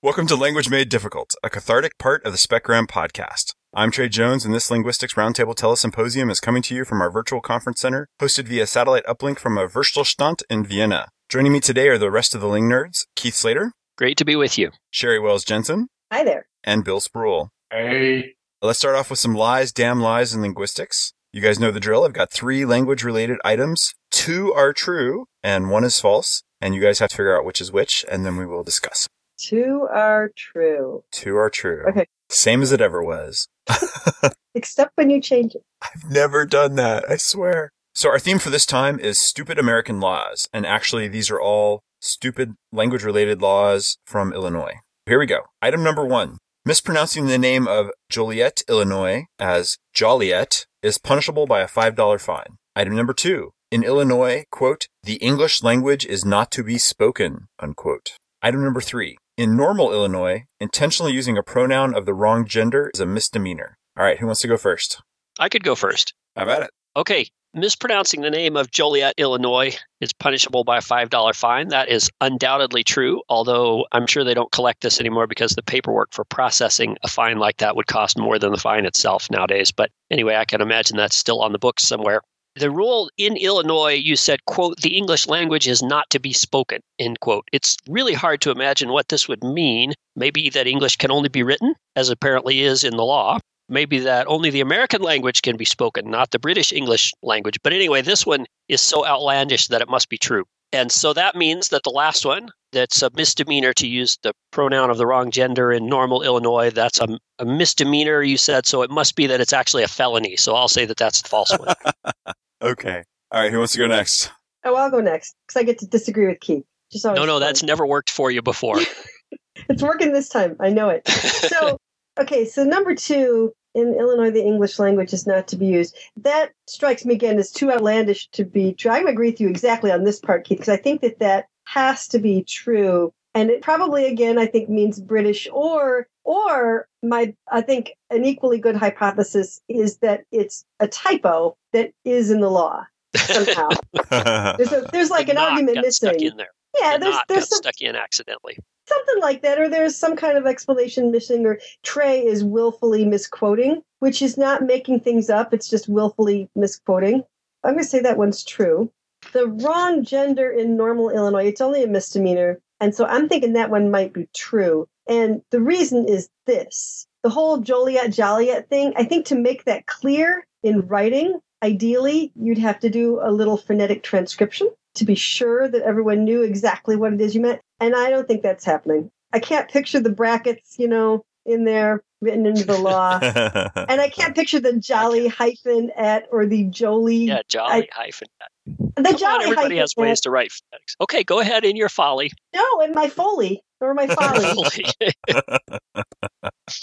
Welcome to Language Made Difficult, a cathartic part of the Specgram podcast. I'm Trey Jones, and this Linguistics Roundtable Telesymposium is coming to you from our virtual conference center, hosted via satellite uplink from a Würstelstand in Vienna. Joining me today are the rest of the Ling Nerds, Keith Slater. Great to be with you. Sheri Wells Jensen. Hi there. And Bill Spruill. Hey. Let's start off with some lies, damn lies, in linguistics. You guys know the drill. I've got three language related items. Two are true and one is false. And you guys have to figure out which is which, and then we will discuss. Two are true. Two are true. Okay. Same as it ever was. Except when you change it. I've never done that, I swear. So our theme for this time is stupid American laws. And actually, these are all stupid language related laws from Illinois. Here we go. Item number one. Mispronouncing the name of Joliet, Illinois as Joliet is punishable by a $5 fine. Item number two. In Illinois, quote, the English language is not to be spoken, unquote. Item number three. In normal Illinois, intentionally using a pronoun of the wrong gender is a misdemeanor. All right, who wants to go first? I could go first. How about it? Okay. Mispronouncing the name of Joliet, Illinois is punishable by a $5 fine. That is undoubtedly true, although I'm sure they don't collect this anymore because the paperwork for processing a fine like that would cost more than the fine itself nowadays. But anyway, I can imagine that's still on the books somewhere. The rule in Illinois, you said, quote, the English language is not to be spoken, end quote. It's really hard to imagine what this would mean. Maybe that English can only be written, as apparently is in the law. Maybe that only the American language can be spoken, not the British English language. But anyway, this one is so outlandish that it must be true. And so that means that the last one, that's a misdemeanor to use the pronoun of the wrong gender in normal Illinois, that's a, a misdemeanor, you said. So it must be that it's actually a felony. So I'll say that that's the false one. okay. All right. Who wants to go next? Oh, I'll go next because I get to disagree with Keith. Just no, no, fun. that's never worked for you before. it's working this time. I know it. So, okay. So number two, in Illinois, the English language is not to be used. That strikes me again as too outlandish to be true. I agree with you exactly on this part, Keith, because I think that that has to be true. And it probably, again, I think means British or, or my, I think an equally good hypothesis is that it's a typo that is in the law somehow. there's, a, there's like the an argument got missing. Stuck in there. Yeah, the there's, there's got some, stuck in accidentally something like that, or there's some kind of explanation missing, or Trey is willfully misquoting, which is not making things up, it's just willfully misquoting. I'm going to say that one's true. The wrong gender in normal Illinois, it's only a misdemeanor. And so I'm thinking that one might be true. And the reason is this the whole Joliet Joliet thing, I think to make that clear in writing, ideally, you'd have to do a little phonetic transcription to be sure that everyone knew exactly what it is you meant. And I don't think that's happening. I can't picture the brackets, you know, in there written into the law. and I can't picture the jolly hyphen at or the jolie. Yeah, jolly I, hyphen at. The Come jolly on, everybody hyphen has ways at. to write phonetics. Okay, go ahead in your folly. No, in my foley or my folly.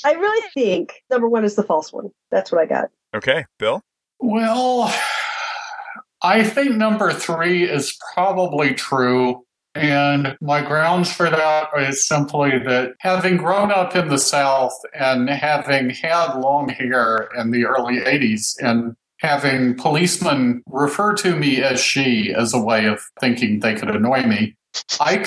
I really think number one is the false one. That's what I got. Okay, Bill? Well, I think number three is probably true. And my grounds for that is simply that having grown up in the South and having had long hair in the early 80s and having policemen refer to me as she as a way of thinking they could annoy me, I,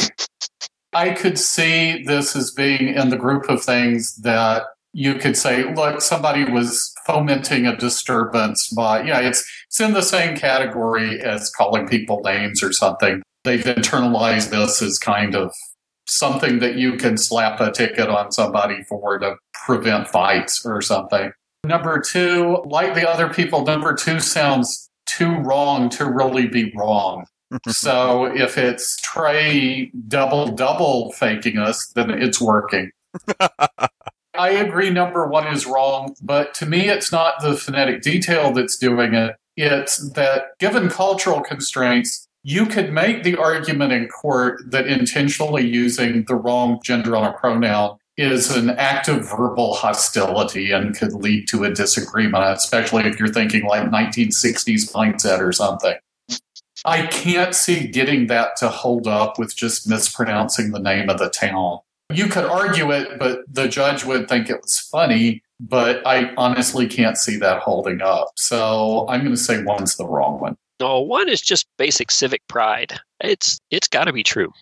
I could see this as being in the group of things that you could say, look, somebody was fomenting a disturbance by, yeah, it's, it's in the same category as calling people names or something. They've internalized this as kind of something that you can slap a ticket on somebody for to prevent fights or something. Number two, like the other people, number two sounds too wrong to really be wrong. so if it's Trey double double faking us, then it's working. I agree number one is wrong, but to me, it's not the phonetic detail that's doing it. It's that given cultural constraints, you could make the argument in court that intentionally using the wrong gender on a pronoun is an act of verbal hostility and could lead to a disagreement, especially if you're thinking like 1960s mindset or something. I can't see getting that to hold up with just mispronouncing the name of the town. You could argue it, but the judge would think it was funny. But I honestly can't see that holding up. So I'm going to say one's the wrong one. No, one is just basic civic pride. It's it's got to be true.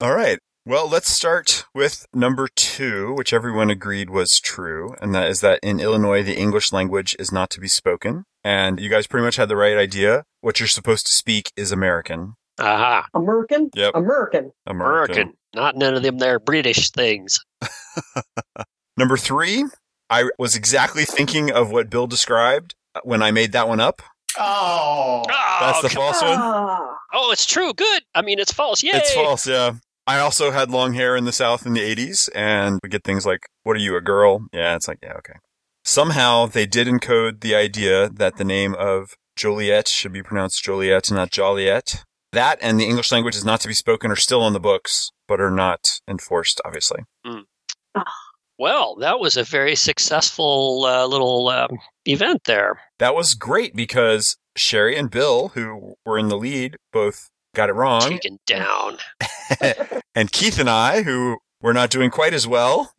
All right. Well, let's start with number two, which everyone agreed was true, and that is that in Illinois, the English language is not to be spoken. And you guys pretty much had the right idea. What you're supposed to speak is American. Aha. American? Yep. American. American. Not none of them there British things. Number three, I was exactly thinking of what Bill described when I made that one up. Oh. Oh, That's the come- false one. Ah, oh, it's true. Good. I mean, it's false. Yay. It's false, yeah. I also had long hair in the South in the 80s, and we get things like, What are you, a girl? Yeah, it's like, yeah, okay. Somehow they did encode the idea that the name of Joliet should be pronounced Joliet, not Joliet. That and the English language is not to be spoken are still in the books, but are not enforced, obviously. Well, that was a very successful uh, little um, event there. That was great because Sheri and Bill, who were in the lead, both got it wrong. Taken down. and Keith and I, who were not doing quite as well,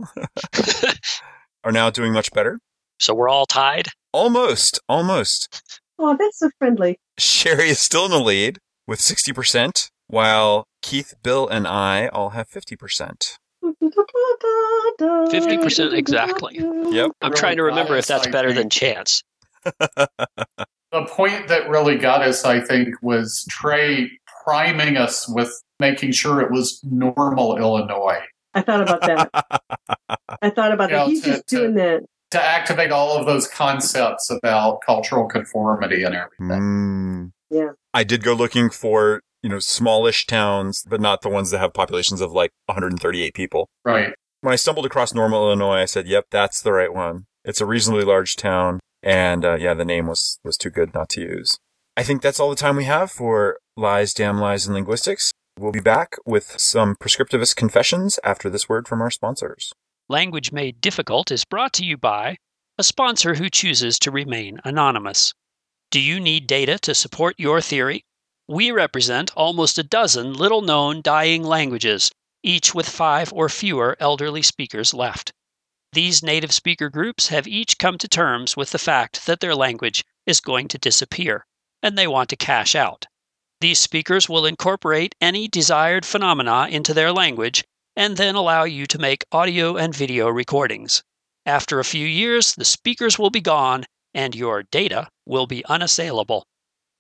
are now doing much better. so we're all tied. Almost, almost. oh, that's so friendly. Sheri is still in the lead with 60%, while Keith, Bill, and I all have 50%. 50% exactly. Yep. I'm Really trying to remember if that's better than chance. The point that really got us, I think, was Trey priming us with making sure it was normal Illinois I thought about that. I thought about Yeah, that. He's to- just to- doing that. to activate all of those concepts about cultural conformity and everything. Mm. Yeah. I did go looking for, you know, smallish towns, but not the ones that have populations of like 138 people. Right. When I stumbled across Normal, Illinois, I said, "Yep, that's the right one." It's a reasonably large town, and uh, yeah, the name was was too good not to use. I think that's all the time we have for lies, damn lies, and linguistics. We'll be back with some prescriptivist confessions after this word from our sponsors. Language Made Difficult is brought to you by a sponsor who chooses to remain anonymous. Do you need data to support your theory? We represent almost a dozen little known dying languages, each with five or fewer elderly speakers left. These native speaker groups have each come to terms with the fact that their language is going to disappear, and they want to cash out. These speakers will incorporate any desired phenomena into their language and then allow you to make audio and video recordings. After a few years, the speakers will be gone and your data will be unassailable.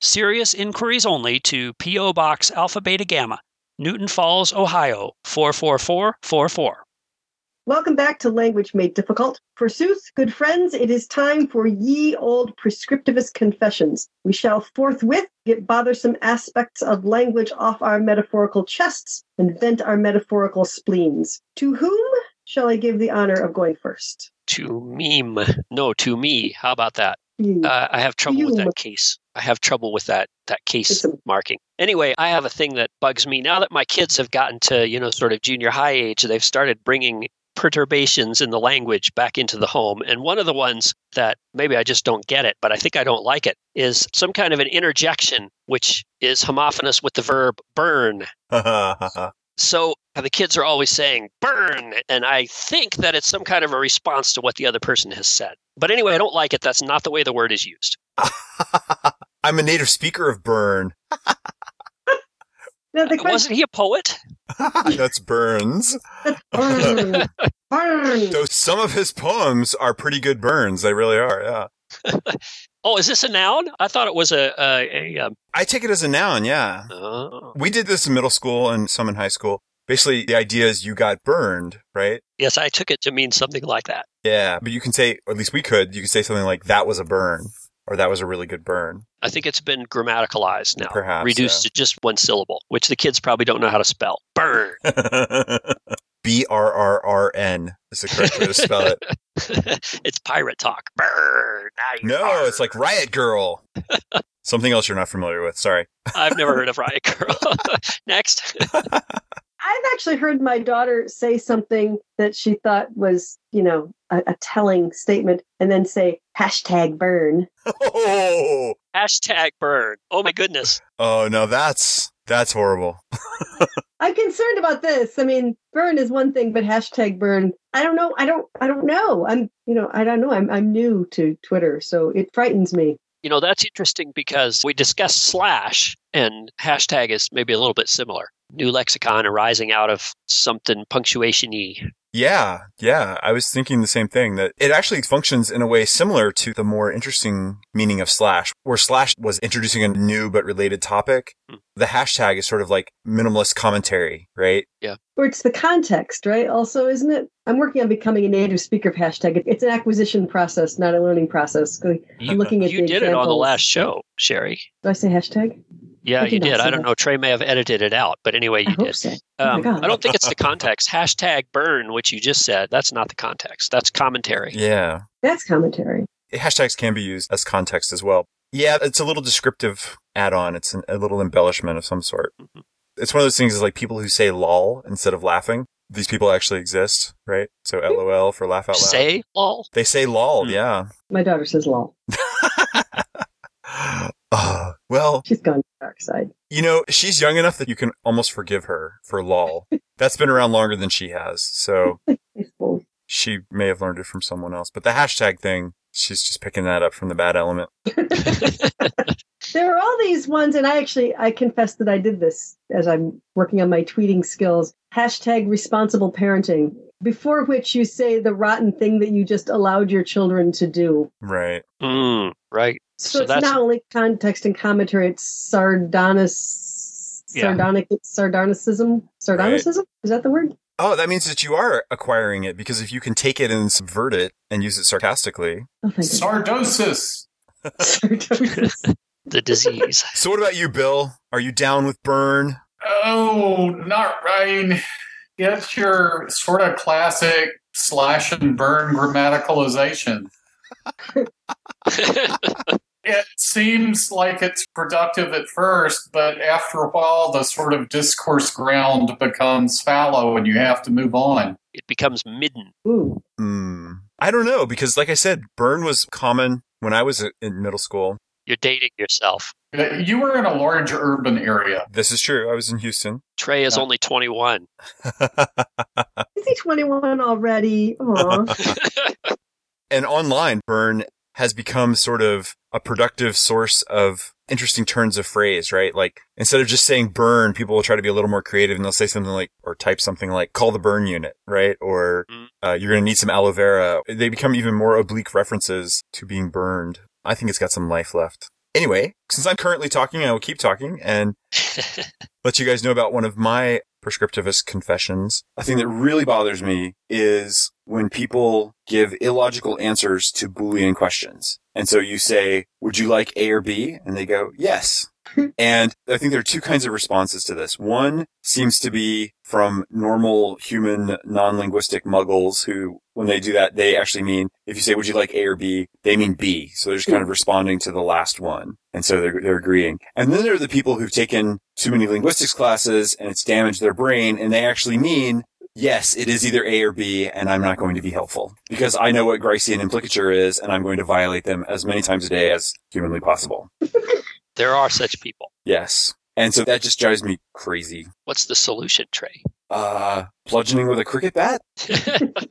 Serious inquiries only to P.O. Box Alpha Beta Gamma, Newton Falls, Ohio 44444. Welcome back to Language Made Difficult. Forsooth, good friends, it is time for ye old prescriptivist confessions. We shall forthwith get bothersome aspects of language off our metaphorical chests and vent our metaphorical spleens. To whom shall I give the honor of going first? To meme. No, to me. How about that? Uh, I have trouble with that case. I have trouble with that that case marking. Anyway, I have a thing that bugs me now that my kids have gotten to you know sort of junior high age. They've started bringing perturbations in the language back into the home, and one of the ones that maybe I just don't get it, but I think I don't like it is some kind of an interjection which is homophonous with the verb burn. So the kids are always saying burn, and I think that it's some kind of a response to what the other person has said. But anyway, I don't like it. That's not the way the word is used. I'm a native speaker of Burn. Now, the question, Wasn't he a poet? That's Burns. burn, burn. So some of his poems are pretty good burns. They really are. Yeah. Oh, is this a noun? I thought it was a a. a um, I take it as a noun. Yeah. oh. We did this in middle school and some in high school. Basically, the idea is you got burned, right? Yes, I took it to mean something like that. Yeah. But you can say, or at least we could, you could say something like that was a burn or that was a really good burn. I think it's been grammaticalized now, Perhaps, reduced to just one syllable, which the kids probably don't know how to spell. Burn. B R R R N is the correct way to spell it. it's pirate talk. Burn. No, are. it's like Riot Grrrl. Something else you're not familiar with. Sorry. I've never heard of Riot Grrrl. Next. I've actually heard my daughter say something that she thought was, you know, a, a telling statement and then say hashtag burn. Oh, Hashtag burn. Oh my goodness. oh no, that's that's horrible. I'm concerned about this. I mean, burn is one thing, but hashtag burn. I don't know. I don't. I don't know. I'm. You know. I don't know. I'm. I'm new to Twitter, so it frightens me. You know, that's interesting because we discussed slash and hashtag is maybe a little bit similar. new lexicon arising out of something punctuation y. Yeah, yeah. I was thinking the same thing that it actually functions in a way similar to the more interesting meaning of slash, where slash was introducing a new but related topic. Hmm. The hashtag is sort of like minimalist commentary, right? Yeah. Or it's the context, right? Also, isn't it? I'm working on becoming a native speaker of hashtag. It's an acquisition process, not a learning process. Did You, looking at you the did it on the last show, Sheri. I say hashtag? Yeah, you did. I don't that. know. Trey may have edited it out, but anyway, you hope did. so. Oh Um, God. I don't think it's the context. Hashtag burn, which you just said. That's not the context. That's commentary. Yeah. That's commentary. Hashtags can be used as context as well. Yeah, it's a little descriptive add-on. It's an, a little embellishment of some sort. Mhm. It's one of those things is like people who say lol instead of laughing. These people actually exist, right? So LOL for laugh out loud. Say lol. they say lol, Hmm. yeah. My daughter says lol. Uh, well, She's gone to the dark side. you know, she's young enough that you can almost forgive her for lol. That's been around longer than she has. So she may have learned it from someone else. But the hashtag thing, she's just picking that up from the bad element. There are all these ones, and I actually I confess that I did this as I'm working on my tweeting skills. Hashtag responsible parenting. Before which you say the rotten thing that you just allowed your children to do. Right. Mm, right. So, So it's that's- not only context and commentary, it's sardonis Yeah. sardonic sardonicism. Sardonicism? Is that the word? Oh, that means that you are acquiring it because if you can take it and subvert it and use it sarcastically. Oh thank Sardosis. The disease. So what about you, Bill? Are you down with burn? Oh, not right. It's your sort of classic slash and burn grammaticalization. It seems like it's productive at first, but after a while, the sort of discourse ground becomes fallow and you have to move on. it becomes midden. Ooh. Hmm. I don't know because, like I said, burn was common when I was in middle school. You're dating yourself. Uh, You were in a large urban area. This is true. I was in Houston. Trey is Yeah. only 21. Is he 21 already? Aw. and online, burn has become sort of a productive source of interesting turns of phrase, right? Like instead of just saying burn, people will try to be a little more creative and they'll say something like, or type something like, call the burn unit, right? Or Mm. uh, you're going to need some aloe vera. They become even more oblique references to being burned. I think it's got some life left. Anyway, since I'm currently talking, I will keep talking and let you guys know about one of my prescriptivist confessions. A thing that really bothers me is when people give illogical answers to Boolean questions. And so you say, would you like A or B? And they go, yes. And I think there are two kinds of responses to this. One seems to be from normal human non-linguistic muggles who, when they do that, they actually mean, if you say, would you like A or B? They mean B. So they're just kind of responding to the last one. And so they're, they're agreeing. And then there are the people who've taken too many linguistics classes and it's damaged their brain and they actually mean, yes, it is either A or B and I'm not going to be helpful because I know what Gricean implicature is and I'm going to violate them as many times a day as humanly possible. there are such people. Yes. And so that just drives me crazy. What's the solution, Trey? Uh, bludgeoning with a cricket bat?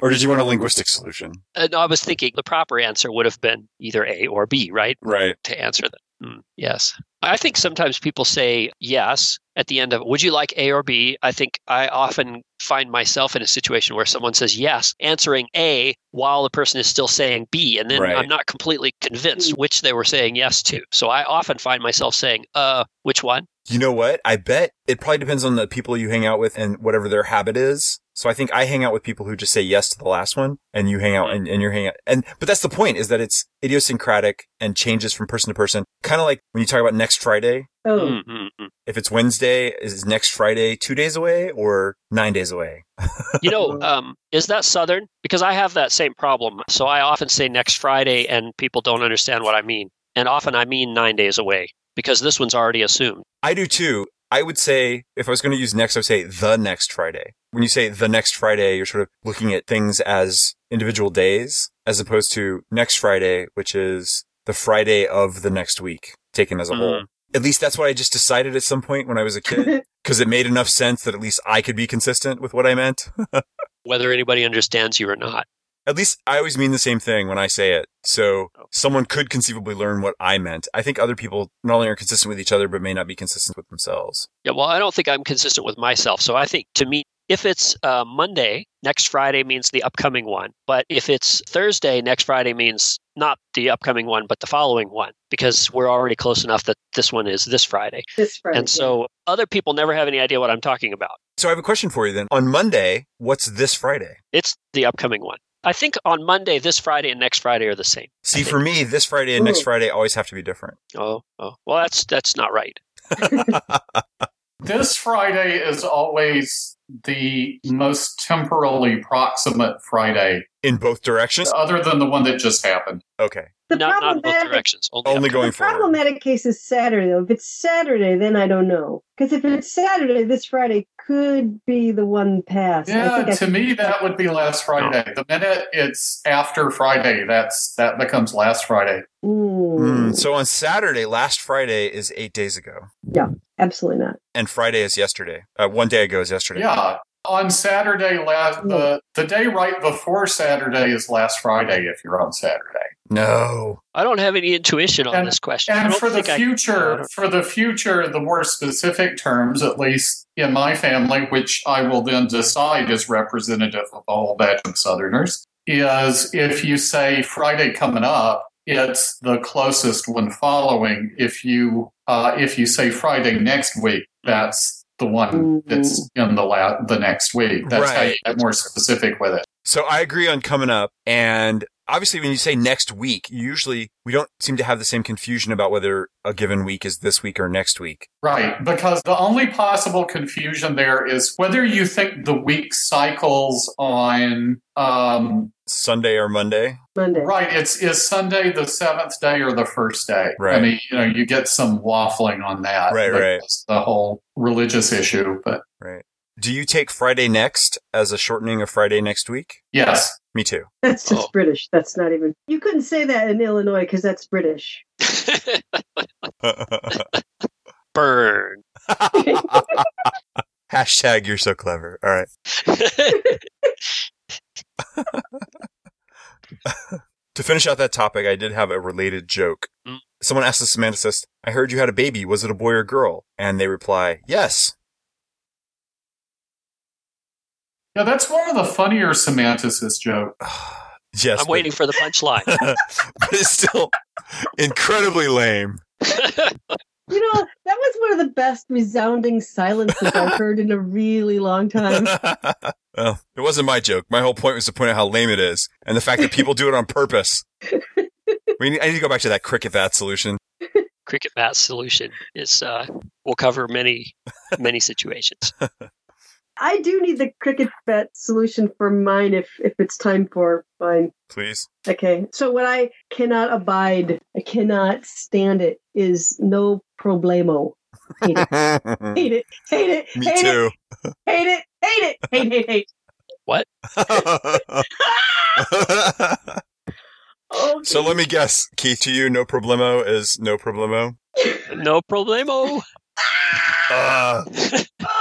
Or did you want a linguistic solution? Uh, no, I was thinking the proper answer would have been either A or B, right? Right. To answer them. Mm, yes. I think sometimes people say yes at the end of would you like A or B? I think I often find myself in a situation where someone says yes, answering A while the person is still saying B, and then Right. I'm not completely convinced which they were saying yes to. So I often find myself saying, uh, which one? You know what? I bet it probably depends on the people you hang out with and whatever their habit is. So I think I hang out with people who just say yes to the last one and you hang out and, and you're hanging out. And, but that's the point is that it's idiosyncratic and changes from person to person. Kind of like when you talk about next Friday. Oh, Mm, mm, mm. If it's Wednesday, is next Friday two days away or nine days away? You know, um, is that Southern? Because I have that same problem. So I often say next Friday, and people don't understand what I mean. And often I mean nine days away because this one's already assumed. I do too. I would say if I was going to use next, I would say the next Friday. When you say the next Friday, you're sort of looking at things as individual days as opposed to next Friday, which is the Friday of the next week taken as a whole. Mm-hmm. At least that's what I just decided at some point when I was a kid because it made enough sense that at least I could be consistent with what I meant. Whether anybody understands you or not. At least I always mean the same thing when I say it. So Oh. someone could conceivably learn what I meant. I think other people not only are consistent with each other, but may not be consistent with themselves. Yeah, well, I don't think I'm consistent with myself. So I think to me, if it's uh, Monday, next Friday means the upcoming one. But if it's Thursday, next Friday means not the upcoming one, but the following one, because we're already close enough that this one is this Friday. This Friday. And so other people never have any idea what I'm talking about. So I have a question for you then. On Monday, what's this Friday? It's the upcoming one. I think on Monday, this Friday and next Friday are the same. See, for me, this Friday and next Friday always have to be different. Oh, oh, well, that's that's not right. This Friday is always the most temporally proximate Friday, In both directions? other than the one that just happened. Okay. the not, not in both directions. Only, Only upcoming. going the forward. problematic case is Saturday, though. If it's Saturday, then I don't know. Because if it's Saturday, this Friday could be the one past. I Yeah, think I to me that would be last Friday. The minute it's after Friday, that's that becomes last Friday. Mm, Mm, so on Saturday, last Friday is eight days ago, Yeah, absolutely not. and Friday is yesterday. Uh, one day ago is yesterday. Yeah. On Saturday, last the the day right before Saturday is last Friday. If you're on Saturday, No. I don't have any intuition on And- this question. And for the think I- future, for the future, the more specific terms, at least in my family, which I will then decide is representative of a whole batch of Southerners, is if you say Friday coming up, it's the closest one following. If you uh, if you say Friday next week, that's the one that's in the la- the next week. That's how you get more specific with it. So I agree on coming up. And obviously, when you say next week, usually we don't seem to have the same confusion about whether a given week is this week or next week. Right, because the only possible confusion there is whether you think the week cycles on um, Sunday or Monday. Monday. right. It's is Sunday the seventh day or the first day. Right. I mean, you know, you get some waffling on that. Right, right. The whole religious issue, but Right. Do you take Friday next as a shortening of Friday next week? yes, Me too. That's just Oh. British. That's not even. You couldn't say that in Illinois because that's British. Burn. Hashtag you're so clever. All right. To finish out that topic, I did have a related joke. Mm. Someone asked the semanticist, I heard you had a baby. Was it a boy or girl? And they reply, yes. yeah, that's one of the funnier semanticist jokes. yes. I'm waiting for the punchline. but, but it's still incredibly lame. You know, that was one of the best resounding silences I've heard in a really long time. well, it wasn't my joke. My whole point was to point out how lame it is and the fact that people do it on purpose. We need, I need to go back to that cricket bat solution. Cricket bat solution is uh, will cover many many situations. I do need the cricket bat solution for mine if if it's time for mine. Please. Okay. So what I cannot abide, I cannot stand it, is no problemo. Hate it. Hate it. Hate it. Me hate too. It, hate it. Hate it. Hate hate hate. Oh, so let me guess. Key to you, no problemo is no problemo. No problemo. Uh,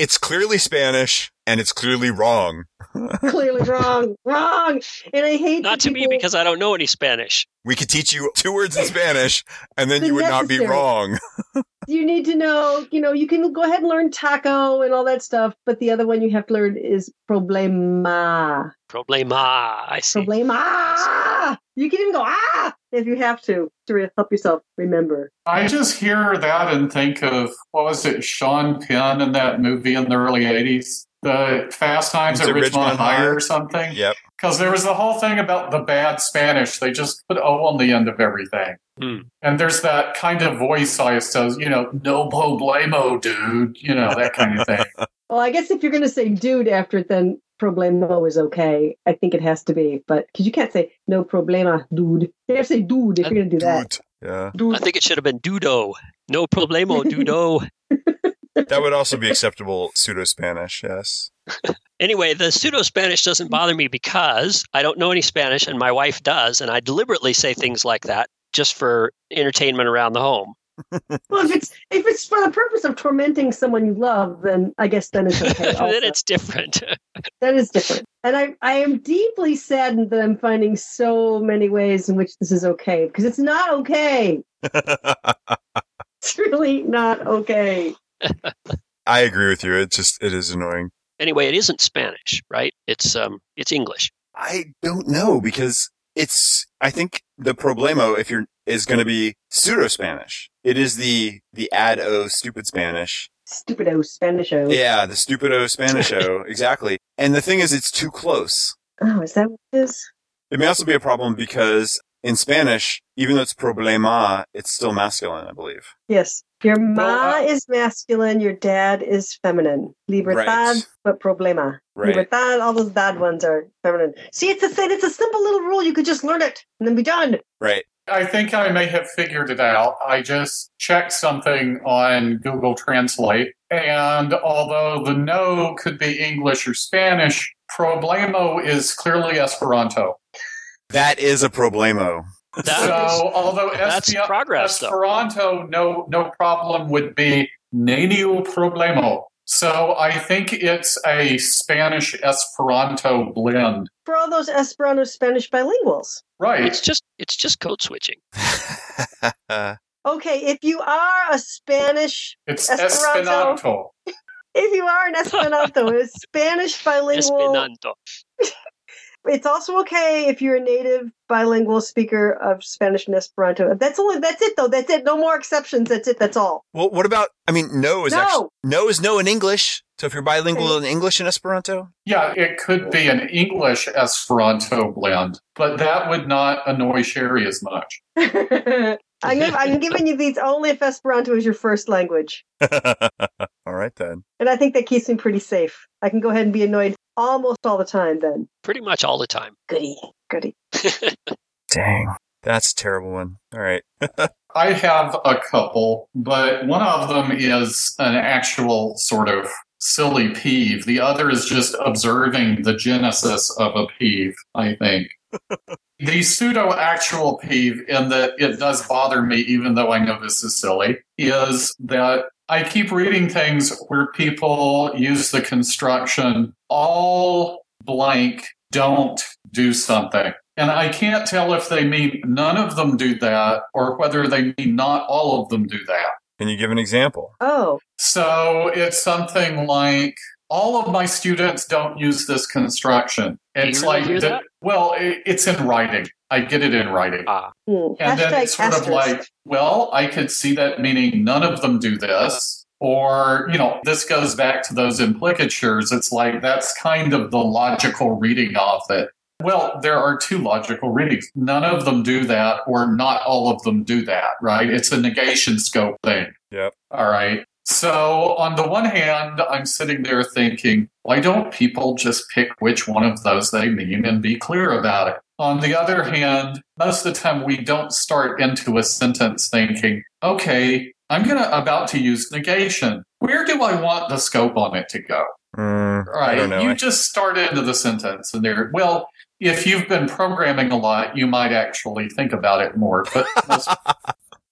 it's clearly Spanish and it's clearly wrong. clearly wrong. Wrong. And I hate Not the to me because I don't know any Spanish. We could teach you two words in Spanish and then The you would not be wrong. you need to know, you know, you can go ahead and learn taco and all that stuff, but the other one you have to learn is problema. Problema. I see. Problema. You can even go ah if you have to to re- help yourself remember. I just hear that and think of what was it, Sean Penn in that movie in the early '80s, the Fast Times at it Ridgemont Ridgemont High High? or something. Yep. Because there was the whole thing about the bad Spanish. They just put O on the end of everything. Hmm. And there's that kind of voice I says, you know, no problemo, dude. You know, that kind of thing. Well, I guess if you're going to say dude after it, then problema is okay. I think it has to be, but because you can't say no problema, dude. You have to say dude if uh, you're going to do that. Dude. Yeah. Dude. I think it should have been dudo. No problema, dudo. That would also be acceptable pseudo Spanish, yes. Anyway, the pseudo Spanish doesn't bother me because I don't know any Spanish and my wife does, and I deliberately say things like that just for entertainment around the home. Well, if it's if it's for the purpose of tormenting someone you love, then I guess then it's okay. then it's different. that is different. And I, I am deeply saddened that I'm finding so many ways in which this is okay because it's not okay. It's really not okay. I agree with you. It just it is annoying. anyway, it isn't Spanish, right? It's um, it's English. I don't know because it's I think the problema if you're is going to be pseudo Spanish. It is the the ad o stupid Spanish. Stupido Spanish. Oh, Yeah, the stupido Spanisho exactly. And the thing is, it's too close. Oh, is that what it is? It may also be a problem because in Spanish, even though it's problema, it's still masculine, I believe. Yes. Your ma Well, uh, is masculine, your dad is feminine. Libertad, Right. but problema. Right. Libertad, all those bad ones are feminine. See, it's a thing. It's a simple little rule. You could just learn it and then be done. Right. I think I may have figured it out. I just checked something on Google Translate, and although the no could be English or Spanish, problemo is clearly Esperanto. That is a problemo. That so, is- although that's Espe- progress, though. Esperanto, no, no problem would be neniu problemo. So I think it's a Spanish Esperanto blend. For all those Esperanto Spanish bilinguals. Right. It's just it's just code switching. Okay, if you are a Spanish, It's Esperanto. Esperanto. if you are an Esperanto, a Spanish bilingual, Esperanto. It's also okay if you're a native bilingual speaker of Spanish and Esperanto. That's only that's it though. That's it. No more exceptions. That's it. That's all. well, what about? I mean, no is No. actually no is no in English. So if you're bilingual in English and Esperanto, Yeah, it could be an English Esperanto blend, but that would not annoy Sheri as much. I'm, giv I'm giving you these only if Esperanto is your first language. all right then. And I think that keeps me pretty safe. I can go ahead and be annoyed almost all the time then. Pretty much all the time. Goody, goody. Dang, that's a terrible one. All right. I have a couple, but one of them is an actual sort of silly peeve. The other is just observing the genesis of a peeve, I think. the pseudo actual peeve, in that it does bother me, even though I know this is silly, is that I keep reading things where people use the construction all blank don't do something. And I can't tell if they mean none of them do that or whether they mean not all of them do that. Can you give an example? Oh, So it's something like all of my students don't use this construction. you It's really like, the- that? well, it, it's in writing. I get it in writing. Ah, hmm. And then it's sort of like, well, I could see that meaning none of them do this. Or, you know, this goes back to those implicatures. It's like that's kind of the logical reading of it. Well, there are two logical readings. None of them do that, or not all of them do that, right? It's a negation scope thing. Yep. All right. So, on the one hand, I'm sitting there thinking, why don't people just pick which one of those they mean and be clear about it? On the other hand, most of the time we don't start into a sentence thinking, okay, I'm gonna about to use negation. Where do I want the scope on it to go? Mm, I Right. don't know. You just start into the sentence and there well, if you've been programming a lot, you might actually think about it more. But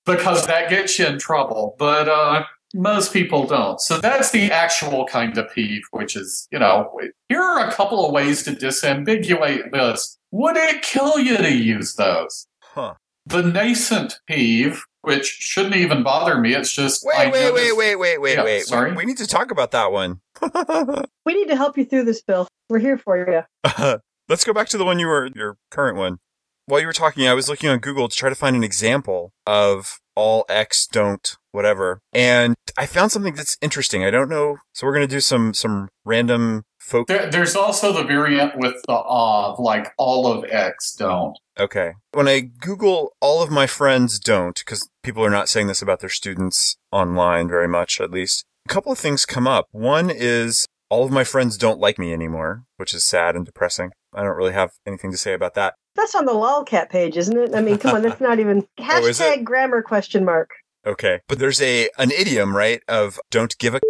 because that gets you in trouble. But uh most people don't. So that's the actual kind of peeve, which is, you know, here are a couple of ways to disambiguate this. Would it kill you to use those? huh. The nascent peeve, which shouldn't even bother me, it's just Wait, I wait, noticed- wait, wait, wait, wait, Yeah, wait. sorry? We, we need to talk about that one. We need to help you through this, Bill. We're here for you. Let's go back to the one you were, your current one. While you were talking, I was looking on Google to try to find an example of all X don't whatever, and I found something that's interesting. I don't know, so we're gonna do some some random folk. There, there's also the variant with the of, like all of X don't. Okay, when I Google all of my friends don't, because people are not saying this about their students online very much, at least. A couple of things come up. One is all of my friends don't like me anymore, which is sad and depressing. I don't really have anything to say about that. That's on the lolcat page, isn't it? I mean, come on, that's not even Oh, hashtag grammar question mark. Okay. But there's a an idiom, right, of don't give a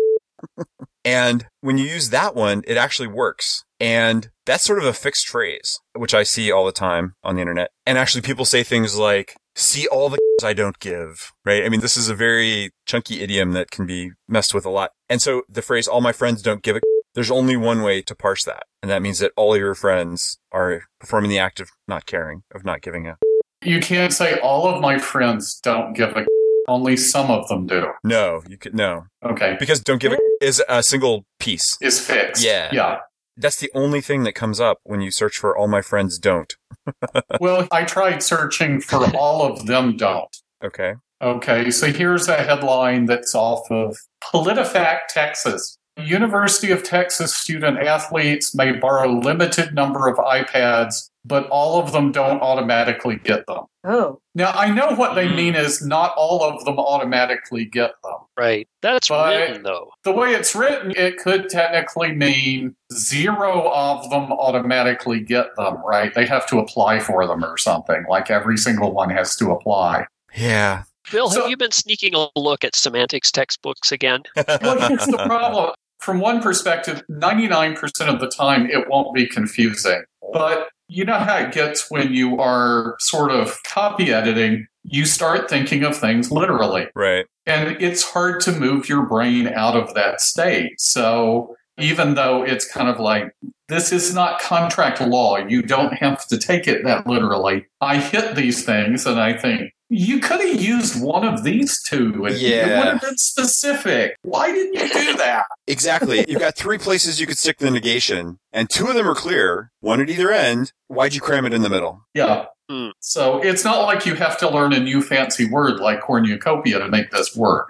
and when you use that one, it actually works. And that's sort of a fixed phrase, which I see all the time on the internet. And actually people say things like see all the I don't give, right? I mean, this is a very chunky idiom that can be messed with a lot. And so the phrase, all my friends don't give a there's only one way to parse that. And that means that all your friends are performing the act of not caring, of not giving a. You can't say all of my friends don't give a. Only some of them do. No, you could, no. Okay. Because don't give a is a single piece. Is fixed. Yeah. Yeah. That's the only thing that comes up when you search for all my friends don't. well, I tried searching for all of them don't. Okay. Okay, so here's a headline that's off of PolitiFact, Texas. University of Texas student athletes may borrow limited number of iPads, but all of them don't automatically get them. Oh. Now, I know what they hmm. mean is not all of them automatically get them. Right. That's But- written, though. The way it's written, it could technically mean zero of them automatically get them, right? They have to apply for them or something, like every single one has to apply. Yeah. Bill, So- have you been sneaking a look at semantics textbooks again? Well, here's the problem. From one perspective, 99% of the time it won't be confusing. But you know how it gets when you are sort of copy editing, you start thinking of things literally. right. And it's hard to move your brain out of that state. So even though it's kind of like, this is not contract law, you don't have to take it that literally. I hit these things and I think, you could have used one of these two. and yeah. It would have been specific. Why didn't you do that? Exactly. You've got three places you could stick the negation, and two of them are clear, one at either end. Why'd you cram it in the middle? Yeah. Hmm. So it's not like you have to learn a new fancy word like cornucopia to make this work.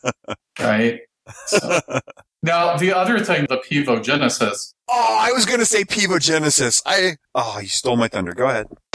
right? So, now, the other thing, the peevogenesis, Oh, I was going to say peevogenesis. I, oh, you stole my thunder. Go ahead.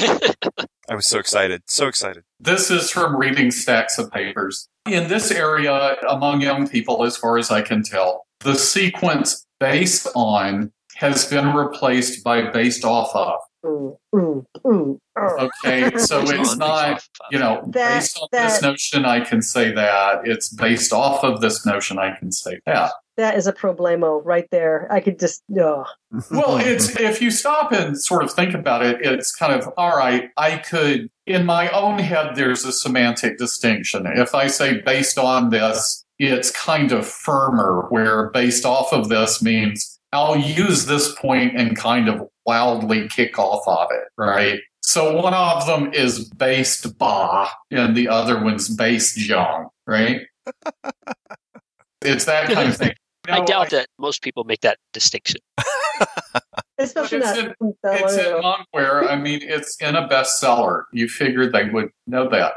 I was so excited. So excited. This is from reading stacks of papers. In this area, among young people, as far as I can tell, the sequence based on has been replaced by based off of. Mm, mm, mm, oh. Okay, so it's not, based off of. you know, That- based on this notion, I can say that. It's based off of this notion, I can say that. That is a problemo right there. I could just, oh. Well, it's if you stop and sort of think about it, it's kind of all right. I could, in my own head, there's a semantic distinction. If I say based on this, it's kind of firmer, where based off of this means I'll use this point and kind of wildly kick off of it, right? So one of them is based ba, and the other one's based jong, right? it's that kind of thing. I Now, doubt that most people make that distinction. especially It's not. in- from It's in ago. I mean, it's in a bestseller. You figured they would know that.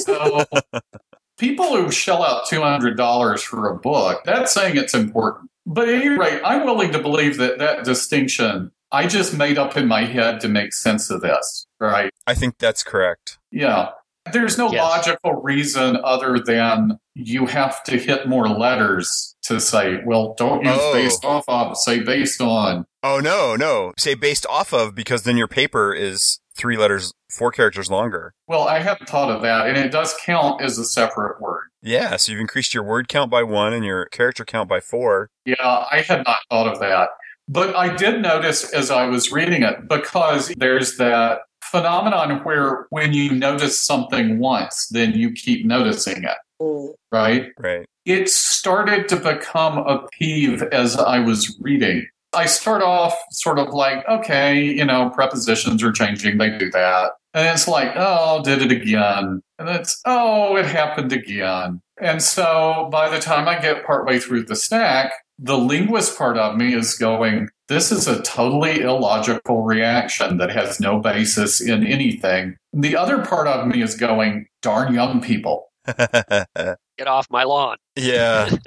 So people who shell out $200 for a book, that's saying it's important. But at any rate, I'm willing to believe that that distinction I just made up in my head to make sense of this, right? I think that's correct. Yeah. There's no Yes. logical reason other than you have to hit more letters to say, well, don't use Oh. based off of, say based on. Oh, no, no. Say based off of because then your paper is three letters, four characters longer. Well, I hadn't thought of that, and it does count as a separate word. Yeah. So you've increased your word count by one and your character count by four. Yeah, I had not thought of that. But I did notice as I was reading it, because there's that phenomenon where when you notice something once, then you keep noticing it, Mm. right? Right. It started to become a peeve as I was reading. I start off sort of like, okay, you know, prepositions are changing, they do that. And it's like, oh, did it again. And it's, oh, it happened again. And so by the time I get partway through the stack, the linguist part of me is going, this is a totally illogical reaction that has no basis in anything. The other part of me is going, darn young people. Get off my lawn. yeah.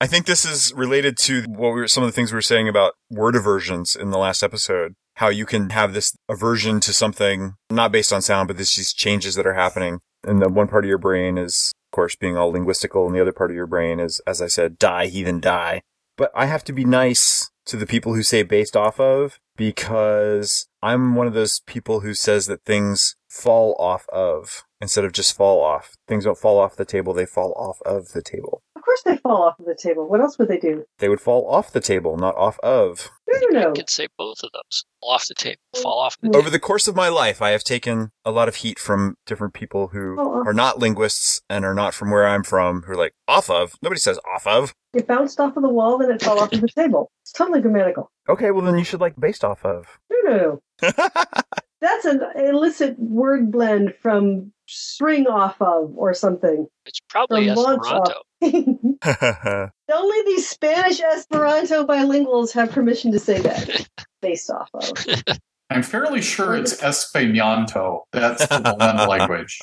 I think this is related to what we were, some of the things we were saying about word aversions in the last episode. How you can have this aversion to something not based on sound, but this these changes that are happening. And the one part of your brain is, of course, being all linguistical, and the other part of your brain is, as I said, die, heathen, die. But I have to be nice to the people who say based off of because I'm one of those people who says that things fall off of instead of just fall off. Things don't fall off the table, they fall off of the table. Of course they fall off of the table. What else would they do? They would fall off the table, not off of. No, no, no. You can say both of those. Fall off the table, fall off the Over the course of my life, I have taken a lot of heat from different people who Oh, oh. are not linguists and are not from where I'm from, who are like, off of? Nobody says off of. It bounced off of the wall, then it fell off of the table. It's totally grammatical. Okay, well then you should like based off of. No, no, no. That's an illicit word blend from spring off of or something. It's probably Esperanto. Only these Spanish Esperanto bilinguals have permission to say that. Based off of. I'm fairly sure it's Esperanto. That's the Milan language.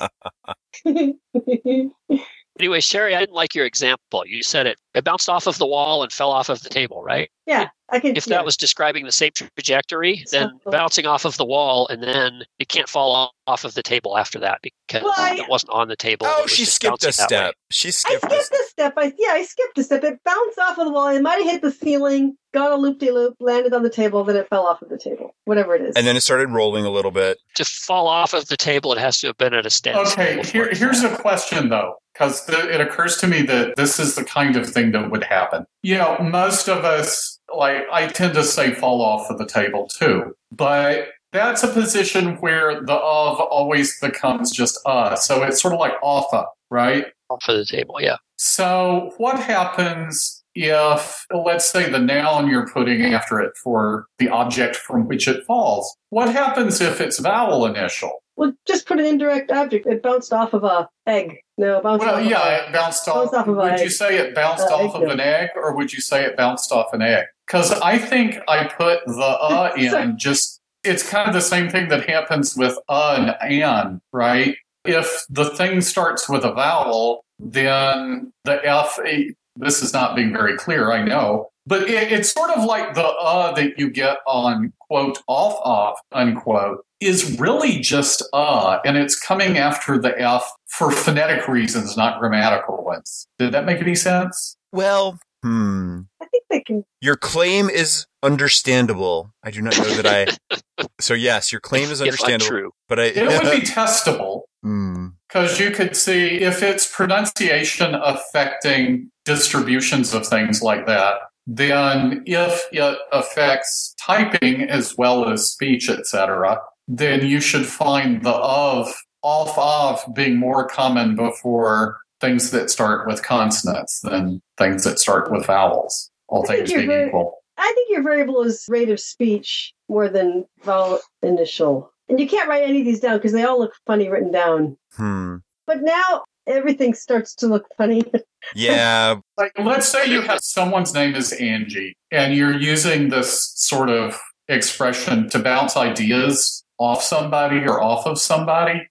Anyway, Sheri, I didn't like your example. You said it, it bounced off of the wall and fell off of the table, right? yeah, I can. If yeah. that was describing the same trajectory, then So- bouncing off of the wall and then it can't fall off- off of the table after that because Well, I- it wasn't on the table. Oh, it oh, was she skipped a bouncing that way. step. She skipped a skipped a step. I yeah, I skipped a step. It bounced off of the wall. It might have hit the ceiling, got a loop de loop, landed on the table, then it fell off of the table. Whatever it is. And then it started rolling a little bit. To fall off of the table, it has to have been at a standstill. Okay, here, here's a question though, because it occurs to me that this is the kind of thing that would happen. You know, most of us, like, I tend to say fall off of the table too, but that's a position where the of always becomes just uh. So it's sort of like offa, right? off of the table. Yeah. So what happens if, let's say, the noun you're putting after it for the object from which it falls? What happens if it's vowel initial? well, just put an indirect object. It bounced off of a egg. No, it bounced Well, off of yeah, a, it bounced off. Bounced off of would an you egg. say it bounced Uh, off egg of yolk. an egg, or would you say it bounced off an egg? Because I think I put the uh in just. It's kind of the same thing that happens with uh and an, right? If the thing starts with a vowel, then the f. This is not being very clear, I know, but it, it's sort of like the uh that you get on quote off off unquote is really just uh, and it's coming after the f for phonetic reasons, not grammatical ones. Did that make any sense? Well, hmm. I think they can. Your claim is understandable. I do not know that I. So yes, your claim is understandable, untrue. but I. It would be testable Hmm. because you could see if it's pronunciation affecting distributions of things like that. Then, if it affects typing as well as speech, etc., then you should find the of off of being more common before things that start with consonants than things that start with vowels. All I think things being very- equal. I think your variable is rate of speech more than vowel initial. And you can't write any of these down because they all look funny written down. Hmm. But now everything starts to look funny. Yeah. Like, let's say you have someone's name is Angie, and you're using this sort of expression to bounce ideas off somebody or off of somebody.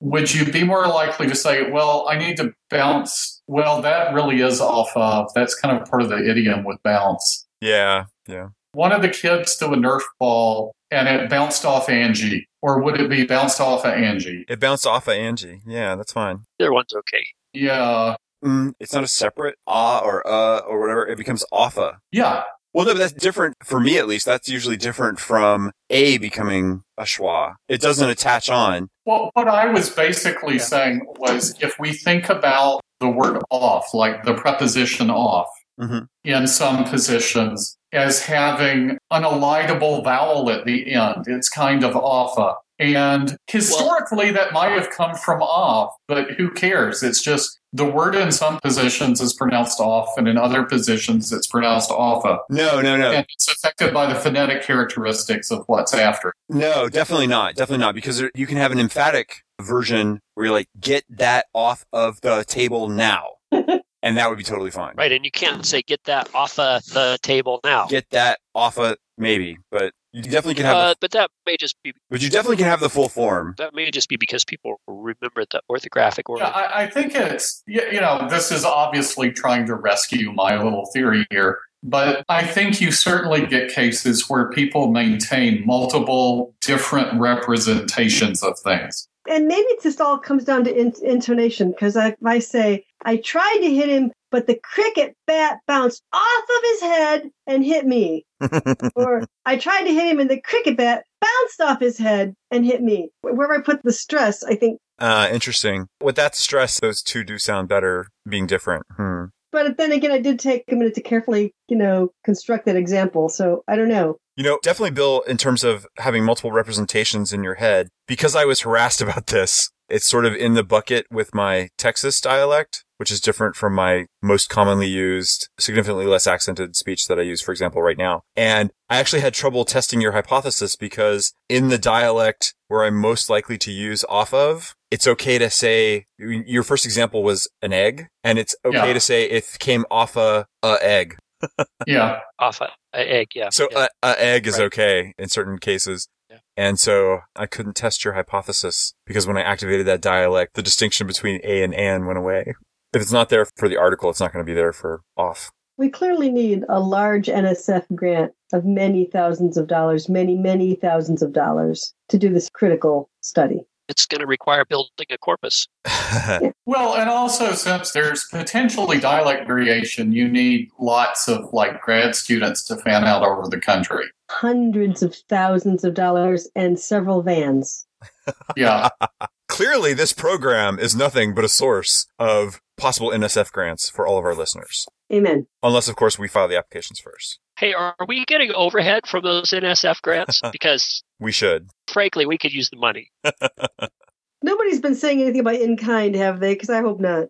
Would you be more likely to say, well, I need to bounce? Well, that really is off of. That's kind of part of the idiom with bounce. Yeah. Yeah. One of the kids threw a Nerf ball and it bounced off Angie. Or would it be bounced off of Angie? It bounced off of Angie. Yeah, that's fine. Either one's okay. Yeah. Mm, it's not a separate ah or uh or whatever. It becomes offa. Yeah. Well, no, but that's different for me at least. That's usually different from a becoming a schwa. It doesn't attach on. Well, what I was basically Yeah. saying was if we think about the word off, like the preposition off, Mhm. in some positions as having an elidable vowel at the end, it's kind of offa. And historically, that might have come from off, but who cares? It's just the word in some positions is pronounced off, and in other positions, it's pronounced offa. No, no, no, And it's affected by the phonetic characteristics of what's after. no, definitely not. Definitely not because there, you can have an emphatic version where you're like, get that off of the table now. and that would be totally fine. Right. And you can't say, get that off of the table now. Get that off of maybe, but you definitely can have, Uh, the, but that may just be but you definitely can have the full form. that may just be because people remember the orthographic order. Yeah, I, I think it's you you know this is obviously trying to rescue my little theory here, but I think you certainly get cases where people maintain multiple different representations of things. And maybe it just all comes down to in- intonation because I, if I say I tried to hit him, but the cricket bat bounced off of his head and hit me, or I tried to hit him and the cricket bat bounced off his head and hit me. Where I put the stress, I think. Uh, interesting. With that stress, those two do sound better being different. Hmm. But then again, I did take a minute to carefully, you know, construct that example. So I don't know. You know, definitely, Bill, in terms of having multiple representations in your head, because I was harassed about this, it's sort of in the bucket with my Texas dialect, which is different from my most commonly used, significantly less accented speech that I use, for example, right now. And I actually had trouble testing your hypothesis because in the dialect where I'm most likely to use off of, it's okay to say your first example was an egg and it's okay Yeah. to say it came off a, a egg. Yeah. Off a, a egg, yeah. So yeah. a, a egg is Right. okay in certain cases. Yeah. And so I couldn't test your hypothesis because when I activated that dialect, the distinction between a and an went away. If it's not there for the article, it's not going to be there for off. We clearly need a large NSF grant of many thousands of dollars, many, many thousands of dollars to do this critical study. it's going to require building a corpus. Well, and also since there's potentially dialect variation, you need lots of like grad students to fan out over the country. Hundreds of thousands of dollars and several vans. Yeah. Clearly, this program is nothing but a source of possible NSF grants for all of our listeners. Amen. Unless, of course, we file the applications first. Hey, are we getting overhead from those NSF grants? Because We should. frankly, we could use the money. Nobody's been saying anything about in kind, have they? Because I hope not.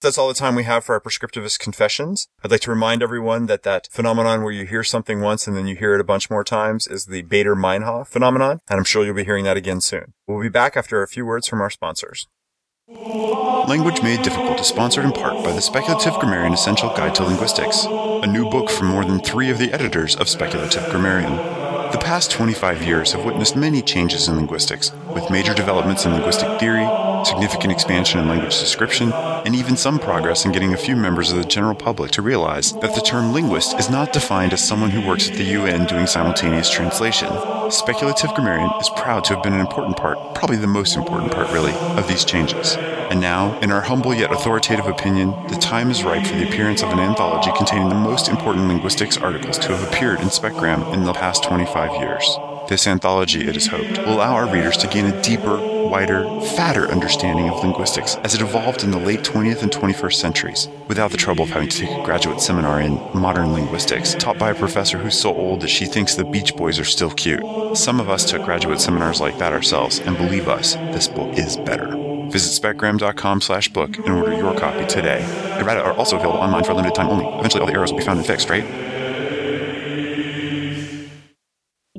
That's all the time we have for our prescriptivist confessions. I'd like to remind everyone that that phenomenon where you hear something once and then you hear it a bunch more times is the Baader-Meinhof phenomenon, and I'm sure you'll be hearing that again soon. We'll be back after a few words from our sponsors. Language Made Difficult is sponsored in part by the Speculative Grammarian Essential Guide to Linguistics, a new book from more than three of the editors of Speculative Grammarian. The past 25 years have witnessed many changes in linguistics, with major developments in linguistic theory, significant expansion in language description, and even some progress in getting a few members of the general public to realize that the term linguist is not defined as someone who works at the UN doing simultaneous translation. Speculative Grammarian is proud to have been an important part, probably the most important part really, of these changes. And now, in our humble yet authoritative opinion, the time is ripe for the appearance of an anthology containing the most important linguistics articles to have appeared in SpecGram in the past 25 years. This anthology, it is hoped, will allow our readers to gain a deeper, wider, fatter understanding of linguistics as it evolved in the late 20th and 21st centuries, without the trouble of having to take a graduate seminar in modern linguistics taught by a professor who's so old that she thinks the Beach Boys are still cute. Some of us took graduate seminars like that ourselves, and believe us, this book is better. Visit specgram.com slash book and order your copy today. Errata are also available online for a limited time only. Eventually all the errors will be found and fixed, right?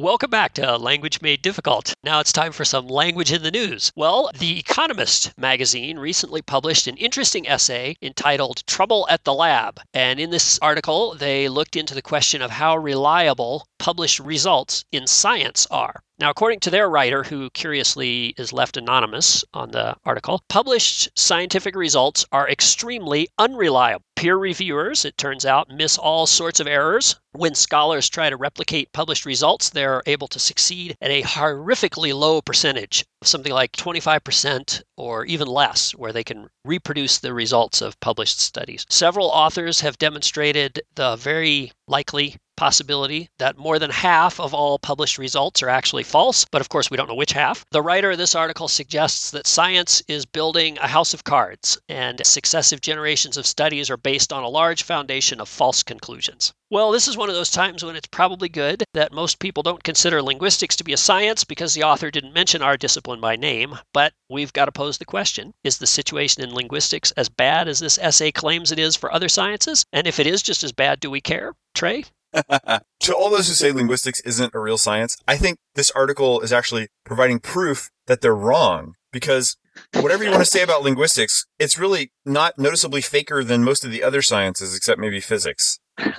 Welcome back to Language Made Difficult. Now it's time for some language in the news. Well, The Economist magazine recently published an interesting essay entitled Trouble at the Lab. And in this article, they looked into the question of how reliable published results in science are. Now, according to their writer, who curiously is left anonymous on the article, published scientific results are extremely unreliable. Peer reviewers, it turns out, miss all sorts of errors. When scholars try to replicate published results, they're able to succeed at a horrifically low percentage, something like 25% or even less, where they can reproduce the results of published studies. Several authors have demonstrated the very likely possibility that more than half of all published results are actually false, but of course we don't know which half. The writer of this article suggests that science is building a house of cards, and successive generations of studies are based on a large foundation of false conclusions. Well, this is one of those times when it's probably good that most people don't consider linguistics to be a science because the author didn't mention our discipline by name, but we've got to pose the question Is the situation in linguistics as bad as this essay claims it is for other sciences? And if it is just as bad, do we care? Trey? to all those who say linguistics isn't a real science, I think this article is actually providing proof that they're wrong because whatever you want to say about linguistics, it's really not noticeably faker than most of the other sciences except maybe physics.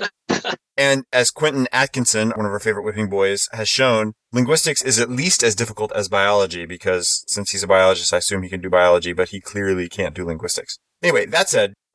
And as Quentin Atkinson, one of our favorite whipping boys, has shown, linguistics is at least as difficult as biology because since he's a biologist, I assume he can do biology, but he clearly can't do linguistics. Anyway, that said,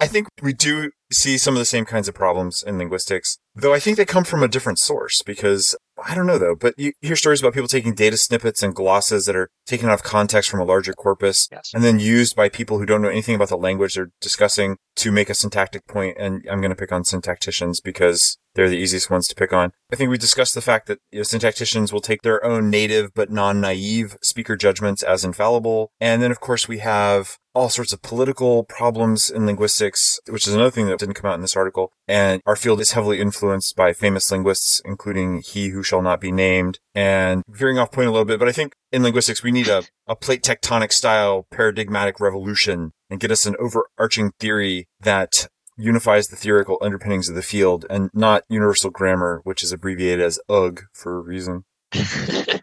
I think we do see some of the same kinds of problems in linguistics, though I think they come from a different source because I don't know though, but you hear stories about people taking data snippets and glosses that are taken out of context from a larger corpus Yes. and then used by people who don't know anything about the language they're discussing to make a syntactic point. And I'm going to pick on syntacticians because they're the easiest ones to pick on. I think we discussed the fact that you know, syntacticians will take their own native but non-naive speaker judgments as infallible. And then, of course, we have all sorts of political problems in linguistics, which is another thing that didn't come out in this article. And our field is heavily influenced by famous linguists, including he who shall not be named. And veering off point a little bit, but I think in linguistics, we need a, a plate tectonic style paradigmatic revolution and get us an overarching theory that unifies the theoretical underpinnings of the field and not universal grammar, which is abbreviated as UG for a reason.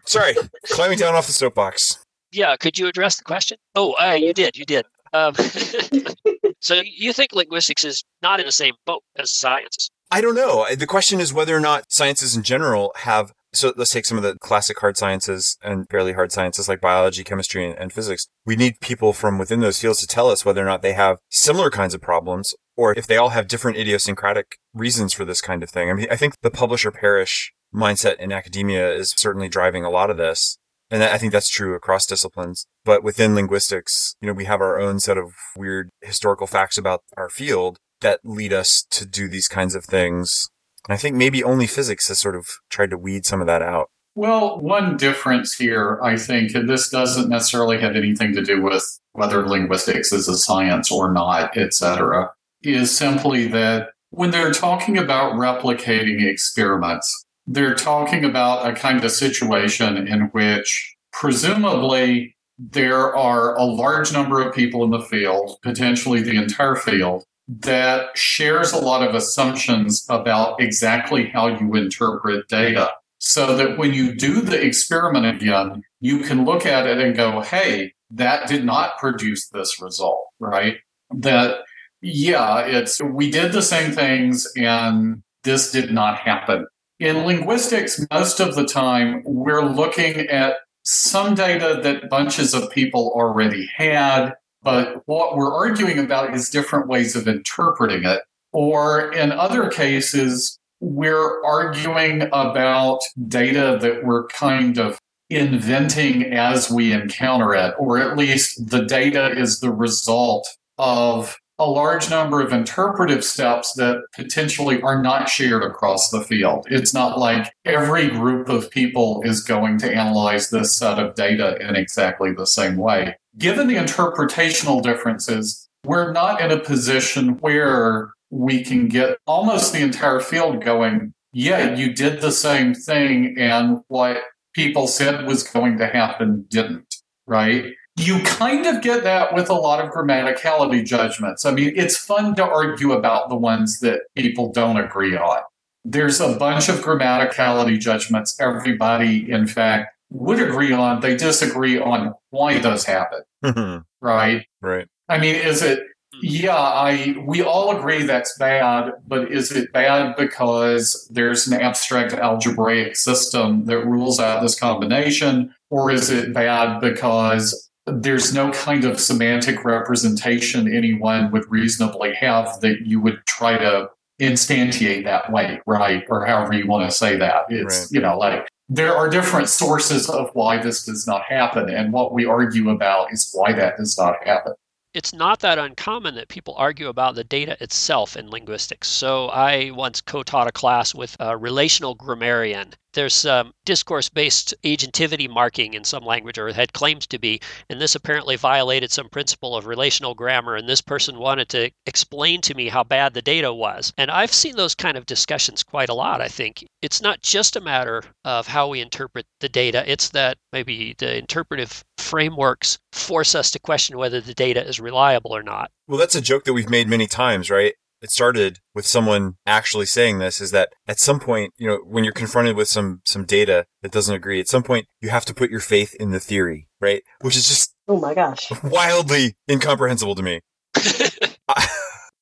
Sorry, climbing down off the soapbox. Yeah, could you address the question? Oh, uh, you did, you did. Um, so you think linguistics is not in the same boat as science? I don't know. The question is whether or not sciences in general have. So let's take some of the classic hard sciences and fairly hard sciences like biology, chemistry, and, and physics. We need people from within those fields to tell us whether or not they have similar kinds of problems or if they all have different idiosyncratic reasons for this kind of thing. I mean, I think the publish or perish mindset in academia is certainly driving a lot of this. And I think that's true across disciplines. But within linguistics, you know, we have our own set of weird historical facts about our field that lead us to do these kinds of things. And I think maybe only physics has sort of tried to weed some of that out. Well, one difference here, I think, and this doesn't necessarily have anything to do with whether linguistics is a science or not, et cetera, is simply that when they're talking about replicating experiments, they're talking about a kind of situation in which presumably there are a large number of people in the field, potentially the entire field, that shares a lot of assumptions about exactly how you interpret data. So that when you do the experiment again, you can look at it and go, hey, that did not produce this result, right? That, yeah, it's, we did the same things and this did not happen. In linguistics, most of the time, we're looking at some data that bunches of people already had, but what we're arguing about is different ways of interpreting it. Or in other cases, we're arguing about data that we're kind of inventing as we encounter it, or at least the data is the result of a large number of interpretive steps that potentially are not shared across the field. It's not like every group of people is going to analyze this set of data in exactly the same way. Given the interpretational differences, we're not in a position where we can get almost the entire field going, yeah, you did the same thing, and what people said was going to happen didn't, right? You kind of get that with a lot of grammaticality judgments. I mean, it's fun to argue about the ones that people don't agree on. There's a bunch of grammaticality judgments everybody, in fact, would agree on. They disagree on why those happen. Mm-hmm. right? Right. I mean, is it hmm. yeah, I we all agree that's bad, but is it bad because there's an abstract algebraic system that rules out this combination or is it bad because there's no kind of semantic representation anyone would reasonably have that you would try to instantiate that way, right? Or however you want to say that. It's, right. you know, like there are different sources of why this does not happen. And what we argue about is why that does not happen it's not that uncommon that people argue about the data itself in linguistics. So I once co-taught a class with a relational grammarian. There's some discourse-based agentivity marking in some language, or had claims to be, and this apparently violated some principle of relational grammar. And this person wanted to explain to me how bad the data was. And I've seen those kind of discussions quite a lot. I think it's not just a matter of how we interpret the data; it's that maybe the interpretive frameworks force us to question whether the data is reliable or not. Well, that's a joke that we've made many times, right? It started with someone actually saying this is that at some point, you know, when you're confronted with some some data that doesn't agree, at some point you have to put your faith in the theory, right? Which is just Oh my gosh. wildly incomprehensible to me.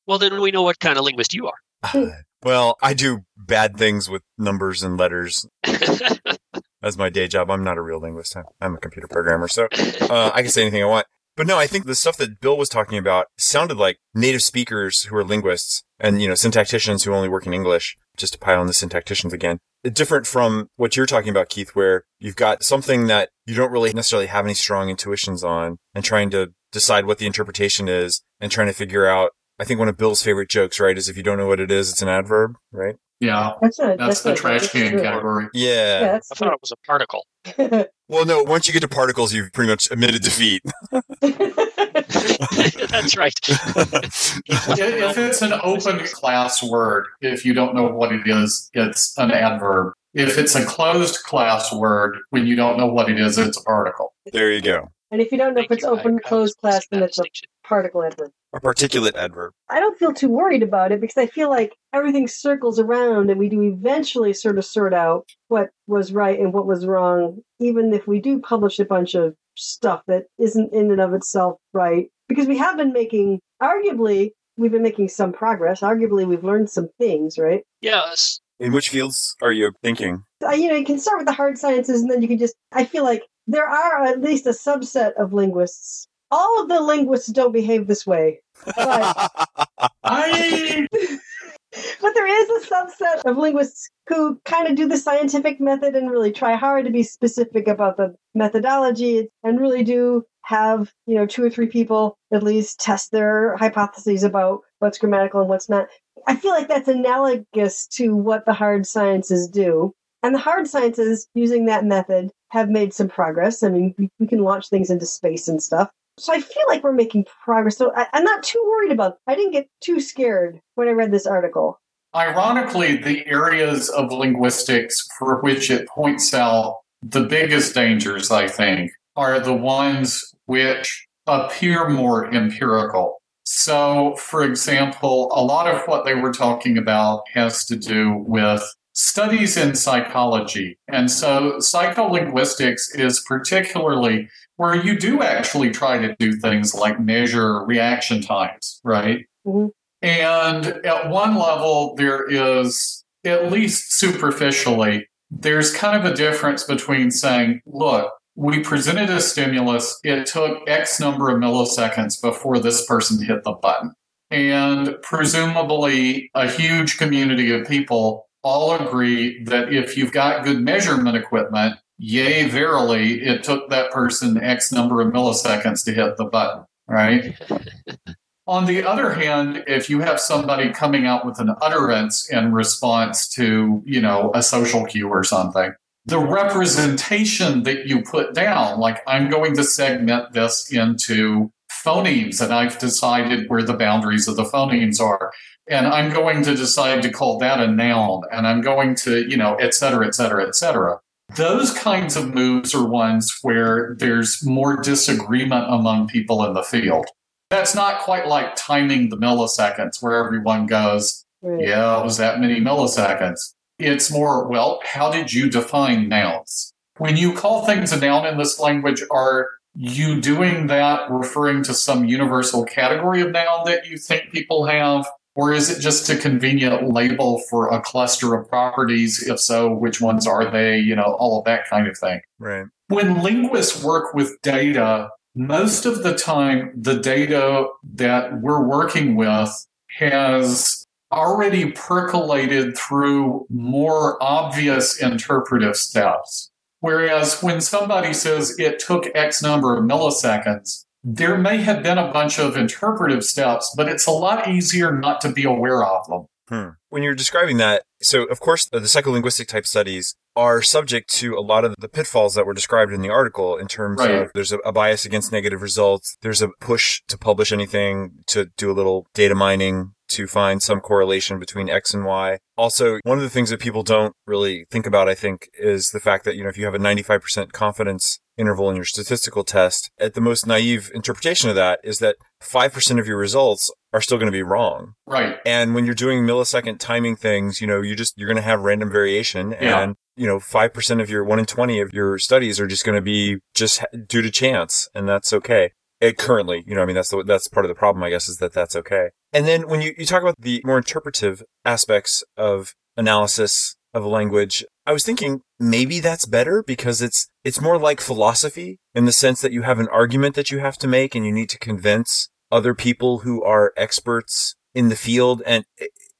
well, then we know what kind of linguist you are. Uh, well, I do bad things with numbers and letters. As my day job. I'm not a real linguist. I'm a computer programmer, so uh, I can say anything I want. But no, I think the stuff that Bill was talking about sounded like native speakers who are linguists and, you know, syntacticians who only work in English, just to pile on the syntacticians again. Different from what you're talking about, Keith, where you've got something that you don't really necessarily have any strong intuitions on and trying to decide what the interpretation is and trying to figure out I think one of Bill's favorite jokes, right, is if you don't know what it is, it's an adverb, right? Yeah, That's not. that's the not- trash that's can true. category. Yeah, Yeah. I thought it was a particle. Well, no, once you get to particles, you've pretty much admitted defeat. That's right. If if it's an open class word, if you don't know what it is, it's an adverb. If it's a closed class word, when you don't know what it is, it's a particle. there you go. And if you don't know if it's you. Open, I was closed class, then it's a particle adverb. A particulate adverb. I don't feel too worried about it because I feel like everything circles around and we do eventually sort of sort out what was right and what was wrong, even if we do publish a bunch of stuff that isn't in and of itself right. Because we have been making, arguably, we've been making some progress. Arguably, we've learned some things, right? Yes. In which fields are you thinking? Uh, you know, you can start with the hard sciences and then you can just, I feel like there are at least a subset of linguists. All of the linguists don't behave this way. But I but there is a subset of linguists who kind of do the scientific method and really try hard to be specific about the methodology and really do have you know two or three people at least test their hypotheses about what's grammatical and what's not i feel like that's analogous to what the hard sciences do and the hard sciences using that method have made some progress i mean we, can launch things into space and stuff so I feel like we're making progress. So I, I'm not too worried about. I didn't get too scared when I read this article. Ironically, the areas of linguistics for which it points out the biggest dangers, I think, are the ones which appear more empirical. So, for example, a lot of what they were talking about has to do with studies in psychology. And so, psycholinguistics is particularly where you do actually try to do things like measure reaction times, right? Mhm. And at one level, there is, at least superficially, there's kind of a difference between saying, look, we presented a stimulus, it took X number of milliseconds before this person hit the button. And presumably, a huge community of people all agree that if you've got good measurement equipment, yay, verily, it took that person X number of milliseconds to hit the button, right? On the other hand, if you have somebody coming out with an utterance in response to, you know, a social cue or something, the representation that you put down, like I'm going to segment this into phonemes and I've decided where the boundaries of the phonemes are. And I'm going to decide to call that a noun and I'm going to, you know, et cetera, et cetera, et cetera. Those kinds of moves are ones where there's more disagreement among people in the field. That's not quite like timing the milliseconds where everyone goes, Right. yeah, it was that many milliseconds. It's more, well, how did you define nouns? When you call things a noun in this language, are you doing that referring to some universal category of noun that you think people have? Or is it just a convenient label for a cluster of properties? If so, which ones are they? You know, all of that kind of thing Right. when linguists work with data, most of the time, the data that we're working with has already percolated through more obvious interpretive steps. Whereas when somebody says it took X number of milliseconds, there may have been a bunch of interpretive steps, but it's a lot easier not to be aware of them. Hmm. When you're describing that, so of course the, the psycholinguistic type studies are subject to a lot of the pitfalls that were described in the article in terms Right. of there's a, a bias against negative results, there's a push to publish anything, to do a little data mining to find some correlation between X and Y. Also, one of the things that people don't really think about, I think, is the fact that, you know, if you have a 95% confidence interval in your statistical test, at the most naive interpretation of that is that 5% of your results are still going to be wrong. Right. And when you're doing millisecond timing things, you know, you just, you're going to have random variation Yeah. and, you know, 5% of your 1 in 20 of your studies are just going to be just due to chance. And that's okay. It currently, you know, I mean, that's the, that's part of the problem, I guess, is that that's okay. And then when you, you talk about the more interpretive aspects of analysis of a language, I was thinking maybe that's better because it's, it's more like philosophy in the sense that you have an argument that you have to make and you need to convince other people who are experts in the field and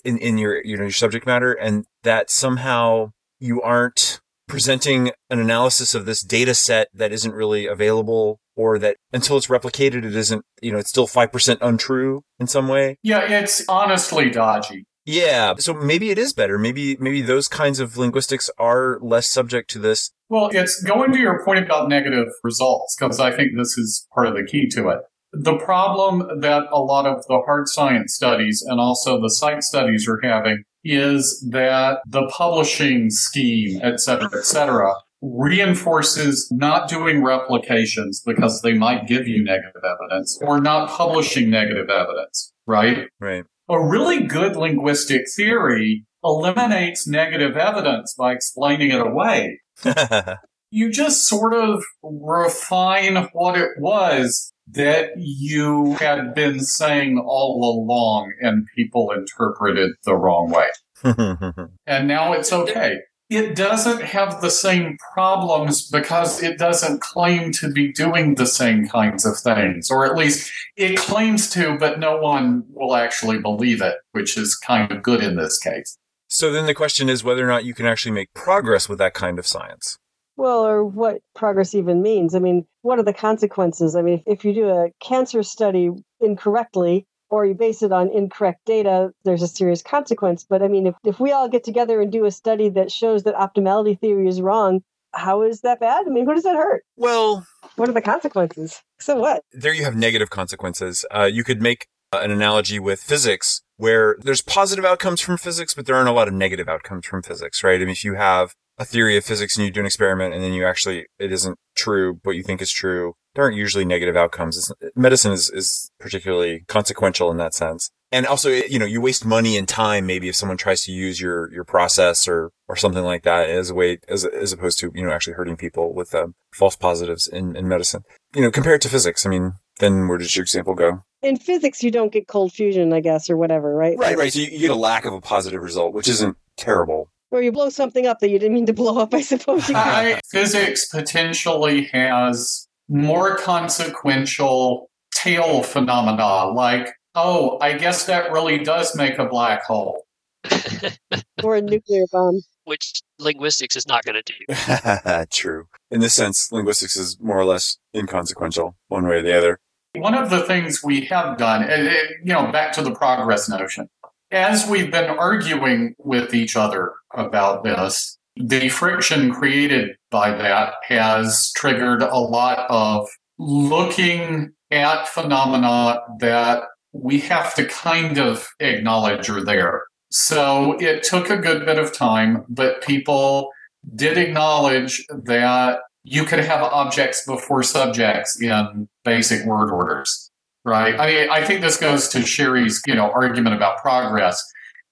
in, in your, you know, your subject matter and that somehow you aren't presenting an analysis of this data set that isn't really available or that until it's replicated, it isn't, you know, it's still 5% untrue in some way. Yeah, it's honestly dodgy. Yeah. So maybe it is better. Maybe, maybe those kinds of linguistics are less subject to this. Well, it's going to your point about negative results, because I think this is part of the key to it. The problem that a lot of the hard science studies and also the site studies are having is that the publishing scheme, et cetera, et cetera, reinforces not doing replications because they might give you negative evidence or not publishing negative evidence, right? Right. A really good linguistic theory eliminates negative evidence by explaining it away. you just sort of refine what it was that you had been saying all along and people interpreted the wrong way. and now it's okay. It doesn't have the same problems because it doesn't claim to be doing the same kinds of things, or at least it claims to, but no one will actually believe it, which is kind of good in this case. So then the question is whether or not you can actually make progress with that kind of science. Well, or what progress even means. I mean, what are the consequences? I mean, if, if you do a cancer study incorrectly, or you base it on incorrect data, there's a serious consequence. But I mean, if, if we all get together and do a study that shows that optimality theory is wrong, how is that bad? I mean, who does that hurt? Well, what are the consequences? So what? There you have negative consequences. Uh, you could make uh, an analogy with physics where there's positive outcomes from physics, but there aren't a lot of negative outcomes from physics, right? I mean, if you have a theory of physics and you do an experiment and then you actually, it isn't true, but you think is true, there aren't usually negative outcomes. It's, medicine is, is particularly consequential in that sense. And also, you know, you waste money and time maybe if someone tries to use your, your process or, or something like that as a way, as, as opposed to, you know, actually hurting people with um, false positives in, in medicine. You know, compared to physics, I mean, then where does your example go? In physics, you don't get cold fusion, I guess, or whatever, right? Right, right. So you, you get a lack of a positive result, which isn't terrible or you blow something up that you didn't mean to blow up, I suppose. I, uh, physics potentially has more consequential tail phenomena, like, oh, I guess that really does make a black hole. or a nuclear bomb. Which linguistics is not going to do. True. In this sense, linguistics is more or less inconsequential, one way or the other. One of the things we have done, and, you know, back to the progress notion, as we've been arguing with each other about this, the friction created by that has triggered a lot of looking at phenomena that we have to kind of acknowledge are there. So it took a good bit of time, but people did acknowledge that you could have objects before subjects in basic word orders right? I mean, I think this goes to Sheri's, you know, argument about progress.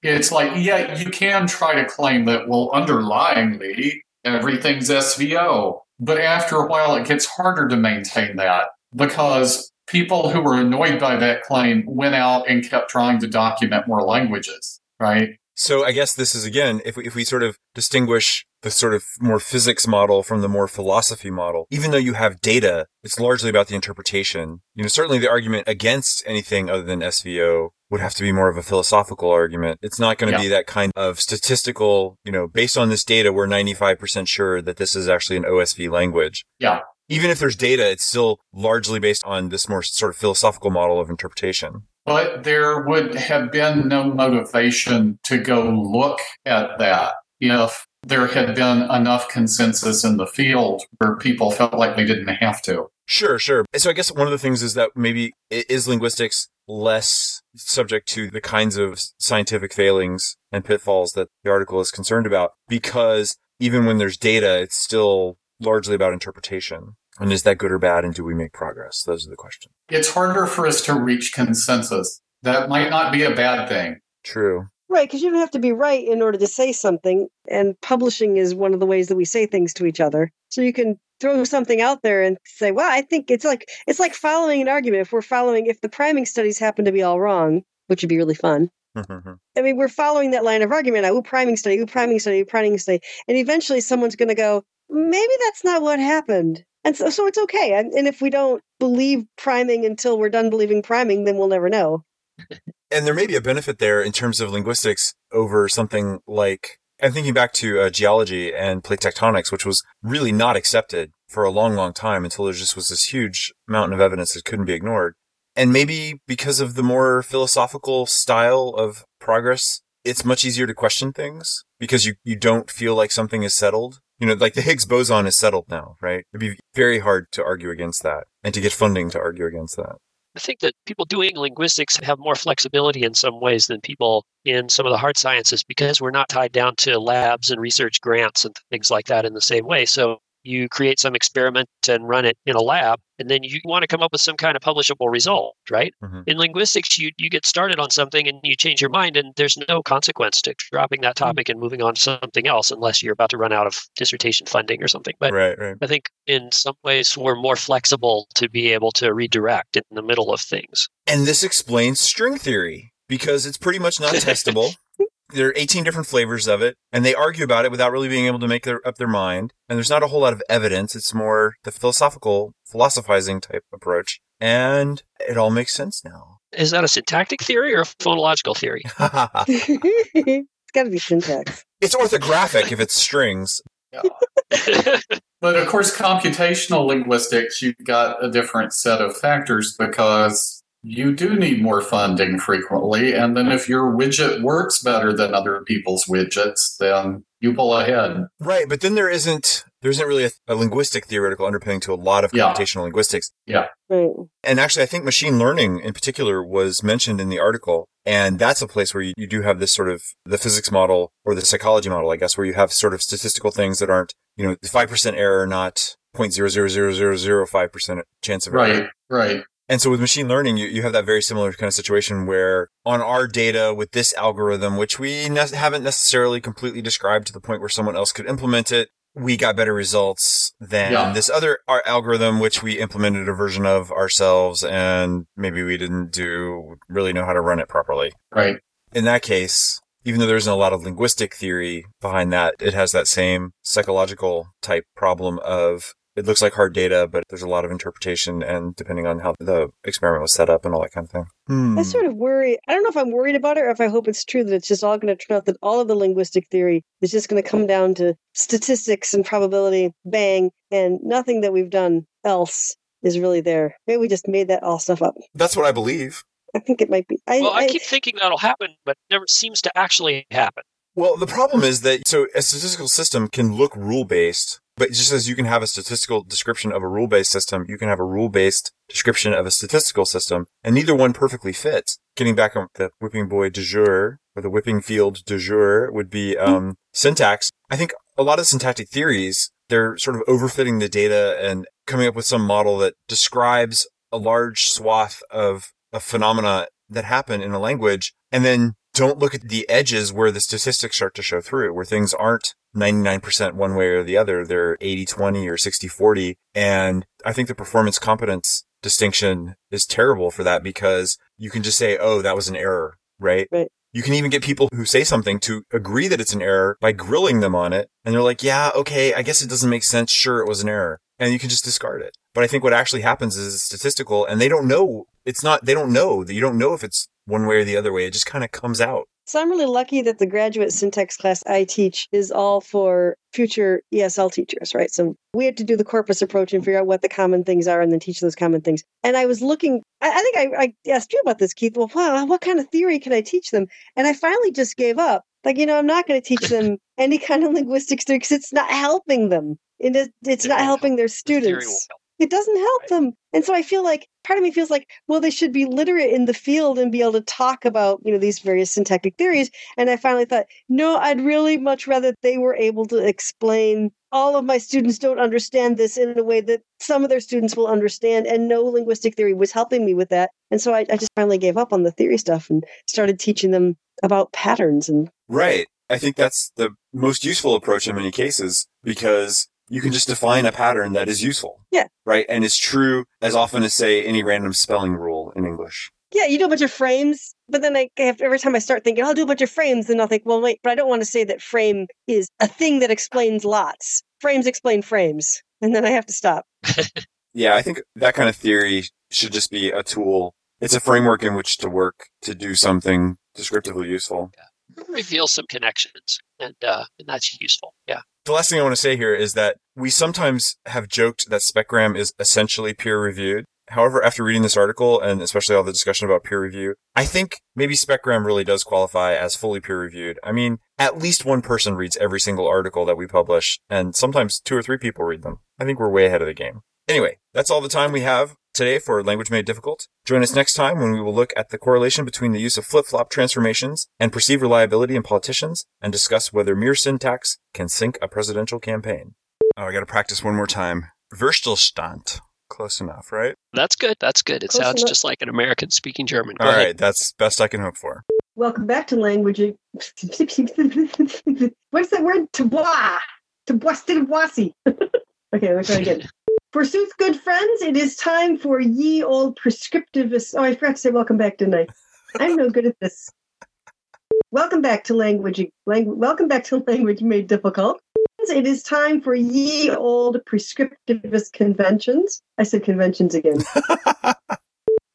It's like, yeah, you can try to claim that, well, underlyingly, everything's SVO. But after a while, it gets harder to maintain that because people who were annoyed by that claim went out and kept trying to document more languages, right? So I guess this is again, if we, if we sort of distinguish the sort of more physics model from the more philosophy model, even though you have data, it's largely about the interpretation. You know, certainly the argument against anything other than SVO would have to be more of a philosophical argument. It's not going to yeah. be that kind of statistical, you know, based on this data, we're 95% sure that this is actually an OSV language. Yeah. Even if there's data, it's still largely based on this more sort of philosophical model of interpretation. But there would have been no motivation to go look at that if there had been enough consensus in the field where people felt like they didn't have to. Sure, sure. So I guess one of the things is that maybe is linguistics less subject to the kinds of scientific failings and pitfalls that the article is concerned about because even when there's data, it's still largely about interpretation. And is that good or bad? And do we make progress? Those are the questions. It's harder for us to reach consensus. That might not be a bad thing. True. Right, because you don't have to be right in order to say something. And publishing is one of the ways that we say things to each other. So you can throw something out there and say, well, I think it's like it's like following an argument. If we're following if the priming studies happen to be all wrong, which would be really fun. I mean, we're following that line of argument. Ooh, priming study, ooh, priming study, ooh, priming study. And eventually someone's going to go, maybe that's not what happened. And so, so it's okay. And, and if we don't believe priming until we're done believing priming, then we'll never know. And there may be a benefit there in terms of linguistics over something like I'm thinking back to uh, geology and plate tectonics, which was really not accepted for a long, long time until there just was this huge mountain of evidence that couldn't be ignored. And maybe because of the more philosophical style of progress it's much easier to question things because you, you don't feel like something is settled. You know, like the Higgs boson is settled now, right? It'd be very hard to argue against that and to get funding to argue against that. I think that people doing linguistics have more flexibility in some ways than people in some of the hard sciences because we're not tied down to labs and research grants and things like that in the same way. So you create some experiment and run it in a lab and then you want to come up with some kind of publishable result right Mhm. in linguistics you, you get started on something and you change your mind and there's no consequence to dropping that topic and moving on to something else unless you're about to run out of dissertation funding or something but right, right. i think in some ways we're more flexible to be able to redirect in the middle of things And this explains string theory because it's pretty much not testable. there are 18 different flavors of it, and they argue about it without really being able to make their, up their mind. And there's not a whole lot of evidence. It's more the philosophical, philosophizing type approach. And it all makes sense now. is that a syntactic theory or a phonological theory it's got to be syntax. it's orthographic if it's strings. But of course, computational linguistics, you've got a different set of factors because you do need more funding frequently. And then if your widget works better than other people's widgets, then you pull ahead. Right, but then there isn't there isn't really a, a linguistic theoretical underpinning to a lot of Yeah. computational linguistics. Yeah, right. And actually, I think machine learning in particular was mentioned in the article. And that's a place where you, you do have this sort of the physics model or the psychology model, I guess, where you have sort of statistical things that aren't, you know, 5% error, not 0.00005% chance of error. Right, right. And so with machine learning, you, you have that very similar kind of situation where on our data with this algorithm, which we ne- haven't necessarily completely described to the point where someone else could implement it, we got better results than Yeah. this other our algorithm, which we implemented a version of ourselves and maybe we didn't do really know how to run it properly. Right. In that case, even though there isn't a lot of linguistic theory behind that, it has that same psychological type problem of it looks like hard data, but there's a lot of interpretation and depending on how the experiment was set up and all that kind of thing. Hmm. I sort of worry. I don't know if I'm worried about it or if I hope it's true that it's just all going to turn out that all of the linguistic theory is just going to come down to statistics and probability, bang, and nothing that we've done else is really there. Maybe we just made that all stuff up. That's what I believe. I think it might be. I, well i I- keep thinking that'll happen but it never seems to actually happen Well, the problem is that so a statistical system can look rule based, but just as you can have a statistical description of a rule based system, you can have a rule based description of a statistical system, and neither one perfectly fits. Getting back on the whipping boy de jour or the whipping field de jour would be um, syntax. I think a lot of syntactic theories they're sort of overfitting the data and coming up with some model that describes a large swath of a phenomena that happen in a language, and then don't look at the edges where the statistics start to show through, where things aren't 99% one way or the other. They're 80-20 or 60-40. And I think the performance competence distinction is terrible for that because you can just say, oh, that was an error, right? Right. You can even get people who say something to agree that it's an error by grilling them on it. And they're like, yeah, okay, I guess it doesn't make sense. Sure, it was an error. And you can just discard it. But I think what actually happens is it's statistical and they don't know. It's not, they don't know that you don't know if it's one way or the other way. It just kind of comes out. So I'm really lucky that the graduate syntax class I teach is all for future ESL teachers, right? So we had to do the corpus approach and figure out what the common things are and then teach those common things. And I was looking, I, I think I, I asked you about this, Keith. Well, wow, what kind of theory can I teach them? And I finally just gave up. Like, you know, I'm not going to teach them any kind of linguistics theory because it's not helping them. It's not helping their The theory will students. It doesn't help Right. them and so i feel like part of me feels like well they should be literate in the field and be able to talk about you know these various syntactic theories and i finally thought no i'd really much rather they were able to explain all of my students don't understand this in a way that some of their students will understand and no linguistic theory was helping me with that and so i, I just finally gave up on the theory stuff and started teaching them about patterns and Right. I think that's the most useful approach in many cases because you can just define a pattern that is useful. Yeah. Right. And is true as often as say any random spelling rule in English. yeah, you do a bunch of frames, but then I have, every time I start thinking, I'll do a bunch of frames, then I'll think, well, wait, but I don't want to say that frame is a thing that explains lots. Frames explain frames, and then I have to stop. Yeah. I think that kind of theory should just be a tool. It's a framework in which to work to do something descriptively useful. reveal some connections and uh and that's useful yeah The last thing I want to say here is that we sometimes have joked that SpecGram is essentially peer reviewed. However, after reading this article and especially all the discussion about peer review, I think maybe SpecGram really does qualify as fully peer reviewed. I mean, at least one person reads every single article that we publish, and sometimes two or three people read them. I think we're way ahead of the game. Anyway, that's all the time we have today for Language Made Difficult. Join us next time when we will look at the correlation between the use of flip-flop transformations and perceived reliability in politicians and discuss whether mere syntax can sink a presidential campaign. Oh, I gotta practice one more time. Verstillstand. Close enough, right? That's good. That's good. It Close sounds enough. just like an American speaking German. Go All ahead. right, that's best I can hope for. Welcome back to language. What's that word? Tabwa. Tabwastilwasi. okay, let's try again. Forsooth, good friends, it is time for ye old prescriptivist. Oh, I forgot to say welcome back, didn't I? I'm no good at this. Welcome back to language. Lang- welcome back to language made difficult. It is time for ye old prescriptivist conventions. I said conventions again.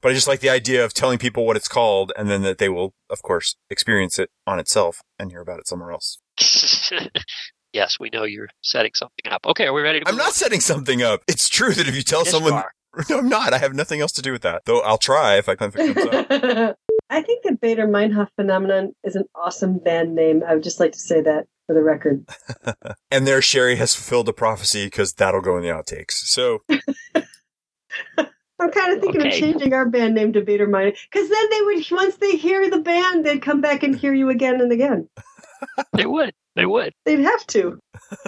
But I just like the idea of telling people what it's called and then that they will, of course, experience it on itself and hear about it somewhere else. yes, we know you're setting something up. Okay, are we ready to I'm move not setting something up. It's true that if you tell? Yes, someone, you no, I'm not. I have nothing else to do with that. Though I'll try if I if it comes up. I think the Baader-Meinhof phenomenon is an awesome band name. I would just like to say that for the record. And there, Sheri has fulfilled a prophecy because that'll go in the outtakes. So I'm kind of thinking Okay. of changing our band name to Baader-Meinhof because then they would, once they hear the band, they'd come back and hear you again and again. They would. They would. They'd have to.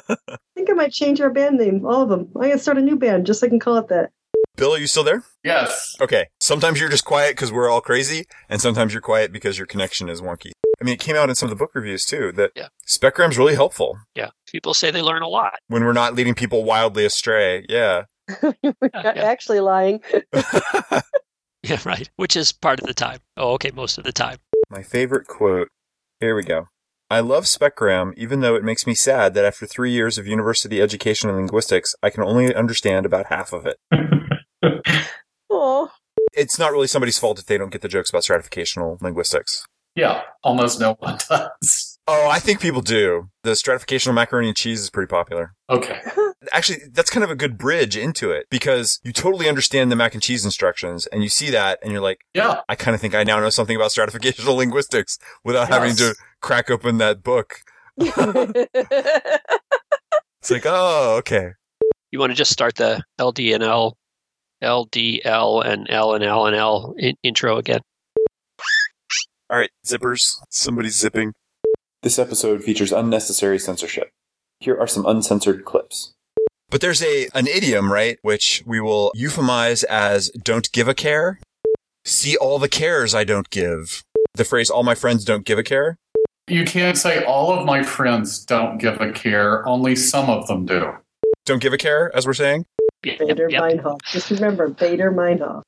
I think I might change our band name, all of them. I'm gonna start a new band just so I can call it that. Bill, are you still there? Yes. Okay. Sometimes you're just quiet because we're all crazy, and sometimes you're quiet because your connection is wonky. I mean, it came out in some of the book reviews too that Yeah. Specgram's really helpful Yeah. People say they learn a lot. when we're not leading people wildly astray. Yeah. We're not yeah. actually lying. Yeah, right. Which is part of the time. Oh, okay, most of the time. My favorite quote. Here we go. I love Specgram, even though it makes me sad that after three years of university education in linguistics, I can only understand about half of it. Oh, It's not really somebody's fault if they don't get the jokes about stratificational linguistics. yeah, almost no one does. Oh, I think people do. The stratification of macaroni and cheese is pretty popular. Okay. Actually, that's kind of a good bridge into it because you totally understand the mac and cheese instructions and you see that and you're like, Yeah. I kind of think I now know something about stratificational linguistics without having to crack open that book. It's like, oh, okay. You want to just start the LD and L, LDL and L and L and L in- intro again. All right, zippers. Somebody's zipping. This episode features unnecessary censorship. Here are some uncensored clips. But there's a an idiom, right, which we will euphemize as "don't give a care." See all the cares I don't give. The phrase "all my friends don't give a care." You can't say all of my friends don't give a care, only some of them do. Don't give a care, as we're saying. Yep, Baader yep. Meinhof. Just remember, Baader-Meinhof.